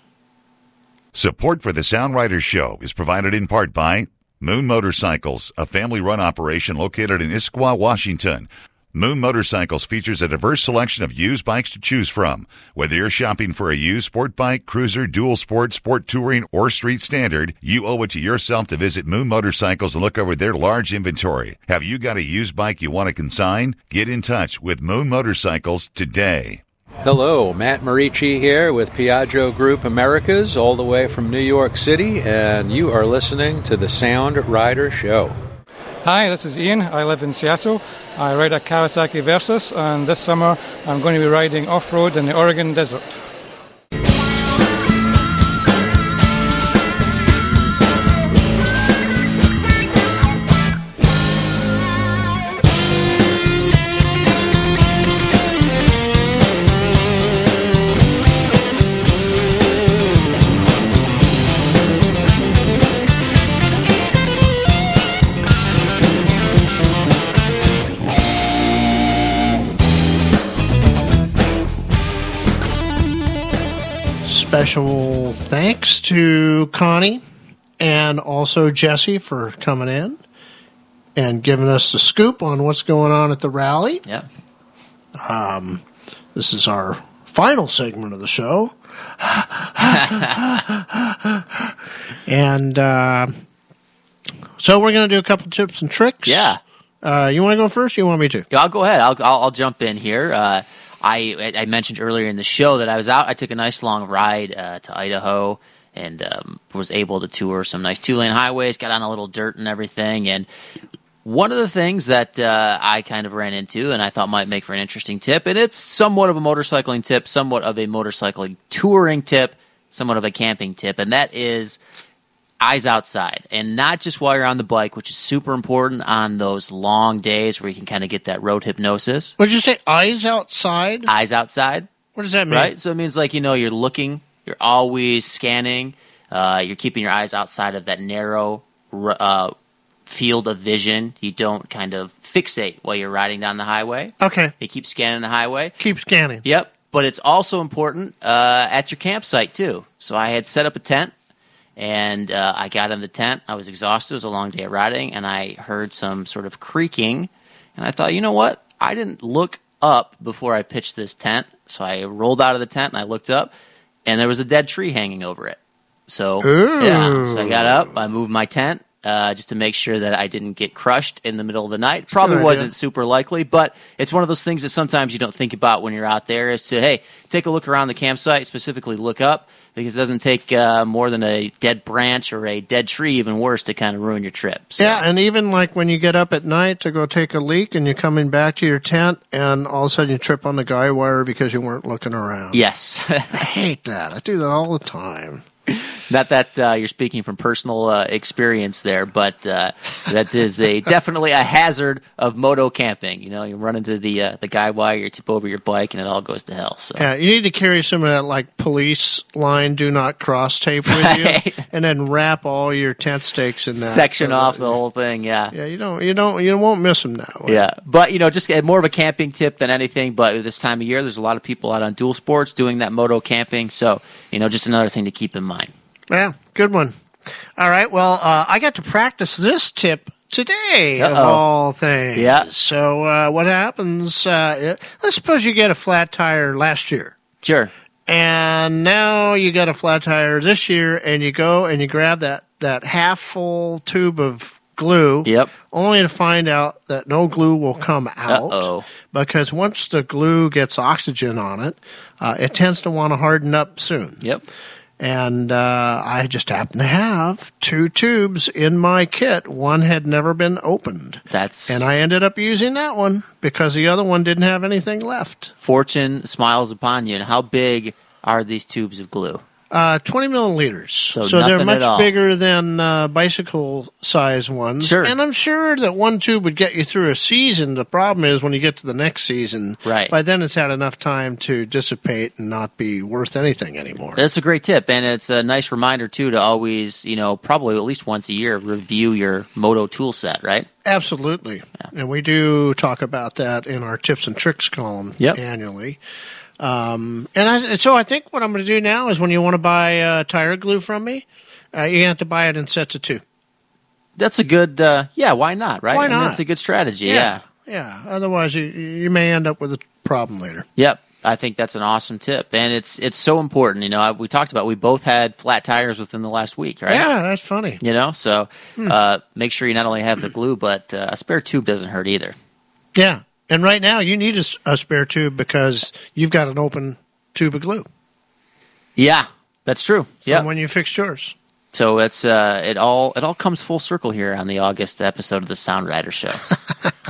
Support for the Sound Riders Show is provided in part by Moon Motorcycles, a family run operation located in Issaquah, Washington. Moon Motorcycles features a diverse selection of used bikes to choose from. Whether you're shopping for a used sport bike, cruiser, dual sport, sport touring, or street standard, you owe it to yourself to visit Moon Motorcycles and look over their large inventory. Have you got a used bike you want to consign? Get in touch with Moon Motorcycles today. Hello, Matt Marici here with Piaggio Group Americas, all the way from New York City, and you are listening to the Sound Rider Show. Hi, this is Ian. I live in Seattle. I ride a Kawasaki Versys, and this summer I'm going to be riding off road in the Oregon Desert. Special thanks to Connie and also Jesse for coming in and giving us the scoop on what's going on at the rally. Yeah. Um, this is our final segment of the show. and uh, so we're going to do a couple tips and tricks. Yeah. Uh, you want to go first? Or you want me to? I'll go ahead. I'll, I'll, I'll jump in here. Uh, I I mentioned earlier in the show that I was out. I took a nice long ride uh, to Idaho and um, was able to tour some nice two lane highways. Got on a little dirt and everything. And one of the things that uh, I kind of ran into and I thought might make for an interesting tip, and it's somewhat of a motorcycling tip, somewhat of a motorcycling touring tip, somewhat of a camping tip, and that is eyes outside and not just while you're on the bike, which is super important on those long days where you can kind of get that road hypnosis. What did you say? Eyes outside? Eyes outside. What does that mean? Right? So it means like, you know, you're looking, you're always scanning, uh, you're keeping your eyes outside of that narrow uh, field of vision. You don't kind of fixate while you're riding down the highway. Okay. You keep scanning the highway. Keep scanning. Yep. But it's also important uh, at your campsite, too. So I had set up a tent and uh, I got in the tent. I was exhausted. It was a long day of riding, and I heard some sort of creaking. And I thought, you know what? I didn't look up before I pitched this tent. So I rolled out of the tent and I looked up, and there was a dead tree hanging over it. So Ooh. yeah, so I got up. I moved my tent. Uh, just to make sure that I didn't get crushed in the middle of the night. Probably wasn't super likely, but it's one of those things that sometimes you don't think about when you're out there. Is to hey, take a look around the campsite, specifically look up because it doesn't take uh, more than a dead branch or a dead tree, even worse, to kind of ruin your trip. So, Yeah, and even like when you get up at night to go take a leak and you're coming back to your tent and all of a sudden you trip on the guy wire because you weren't looking around. Yes. I hate that. I do that all the time. Not that uh, you're speaking from personal uh, experience there, but uh, that is a definitely a hazard of moto camping. You know, you run into the uh, the guy wire, you tip over your bike, and it all goes to hell. So Yeah, you need to carry some of that like police line do not cross tape with you and then wrap all your tent stakes in that. section so off that- the whole thing. Yeah. Yeah, you don't you don't you won't miss them now. Yeah, but you know, just uh, more of a camping tip than anything. But this time of year, there's a lot of people out on dual sports doing that moto camping. So you know, just another thing to keep in mind. Yeah, good one. All right. Well, uh, I got to practice this tip today Uh-oh. all things. Yeah. So uh, what happens? Uh, let's suppose you get a flat tire last year. Sure. And now you got a flat tire this year, and you go and you grab that that half full tube of glue. Yep. Only to find out that no glue will come out Uh-oh. because once the glue gets oxygen on it, uh, it tends to want to harden up soon. Yep. And uh, I just happened to have two tubes in my kit. One had never been opened. That's And I ended up using that one because the other one didn't have anything left. fortune smiles upon you. And how big are these tubes of glue? Uh, 20 milliliters. So they're much at all. bigger than uh, bicycle size ones. Sure. And I'm sure that one tube would get you through a season. The problem is when you get to the next season, Right. by then it's had enough time to dissipate and not be worth anything anymore. That's a great tip, and it's a nice reminder too to always, you know, probably at least once a year review your moto tool set, right? Absolutely. And we do talk about that in our tips and tricks column Yep. annually. Um, and, I, and so I think what I'm going to do now is when you want to buy uh, tire glue from me, uh, you have to buy it in sets of two. That's a good, uh, yeah. Why not, right? Why I mean, not? that's a good strategy. Yeah. Yeah. Otherwise, you you may end up with a problem later. Yep. I think that's an awesome tip, and it's it's so important. You know, I, we talked about we both had flat tires within the last week, right? Yeah, that's funny. You know, so Hmm. uh, make sure you not only have the glue, but uh, a spare tube doesn't hurt either. Yeah. And right now, you need a spare tube because you've got an open tube of glue Yeah, that's true. Yeah. when you fixed yours. So it's uh, it all it all comes full circle here on the August episode of the Sound Rider Show.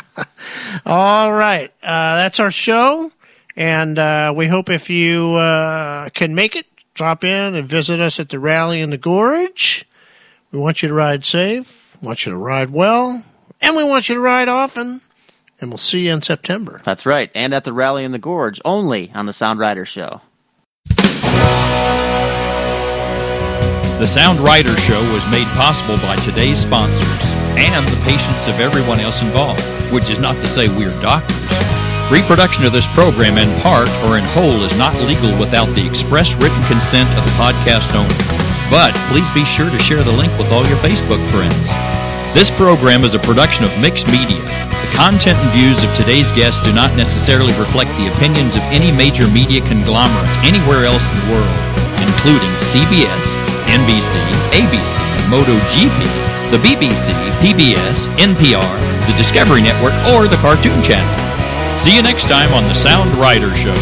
All right. Uh, that's our show. And uh, we hope if you uh, can make it, drop in and visit us at the rally in the gorge. We want you to ride safe, want you to ride well, and we want you to ride often. And we'll see you in September. That's right, and at the rally in the gorge, only on the Sound Rider Show. The Sound Rider Show was made possible by today's sponsors and the patience of everyone else involved, which is not to say we're doctors. Reproduction of this program in part or in whole is not legal without the express written consent of the podcast owner. But please be sure to share the link with all your Facebook friends. This program is a production of Mixed Media. The content and views of today's guests do not necessarily reflect the opinions of any major media conglomerate anywhere else in the world, including CBS, NBC, ABC, MotoGP, the BBC, PBS, NPR, the Discovery Network, or the Cartoon Channel. See you next time on the Sound Rider Show.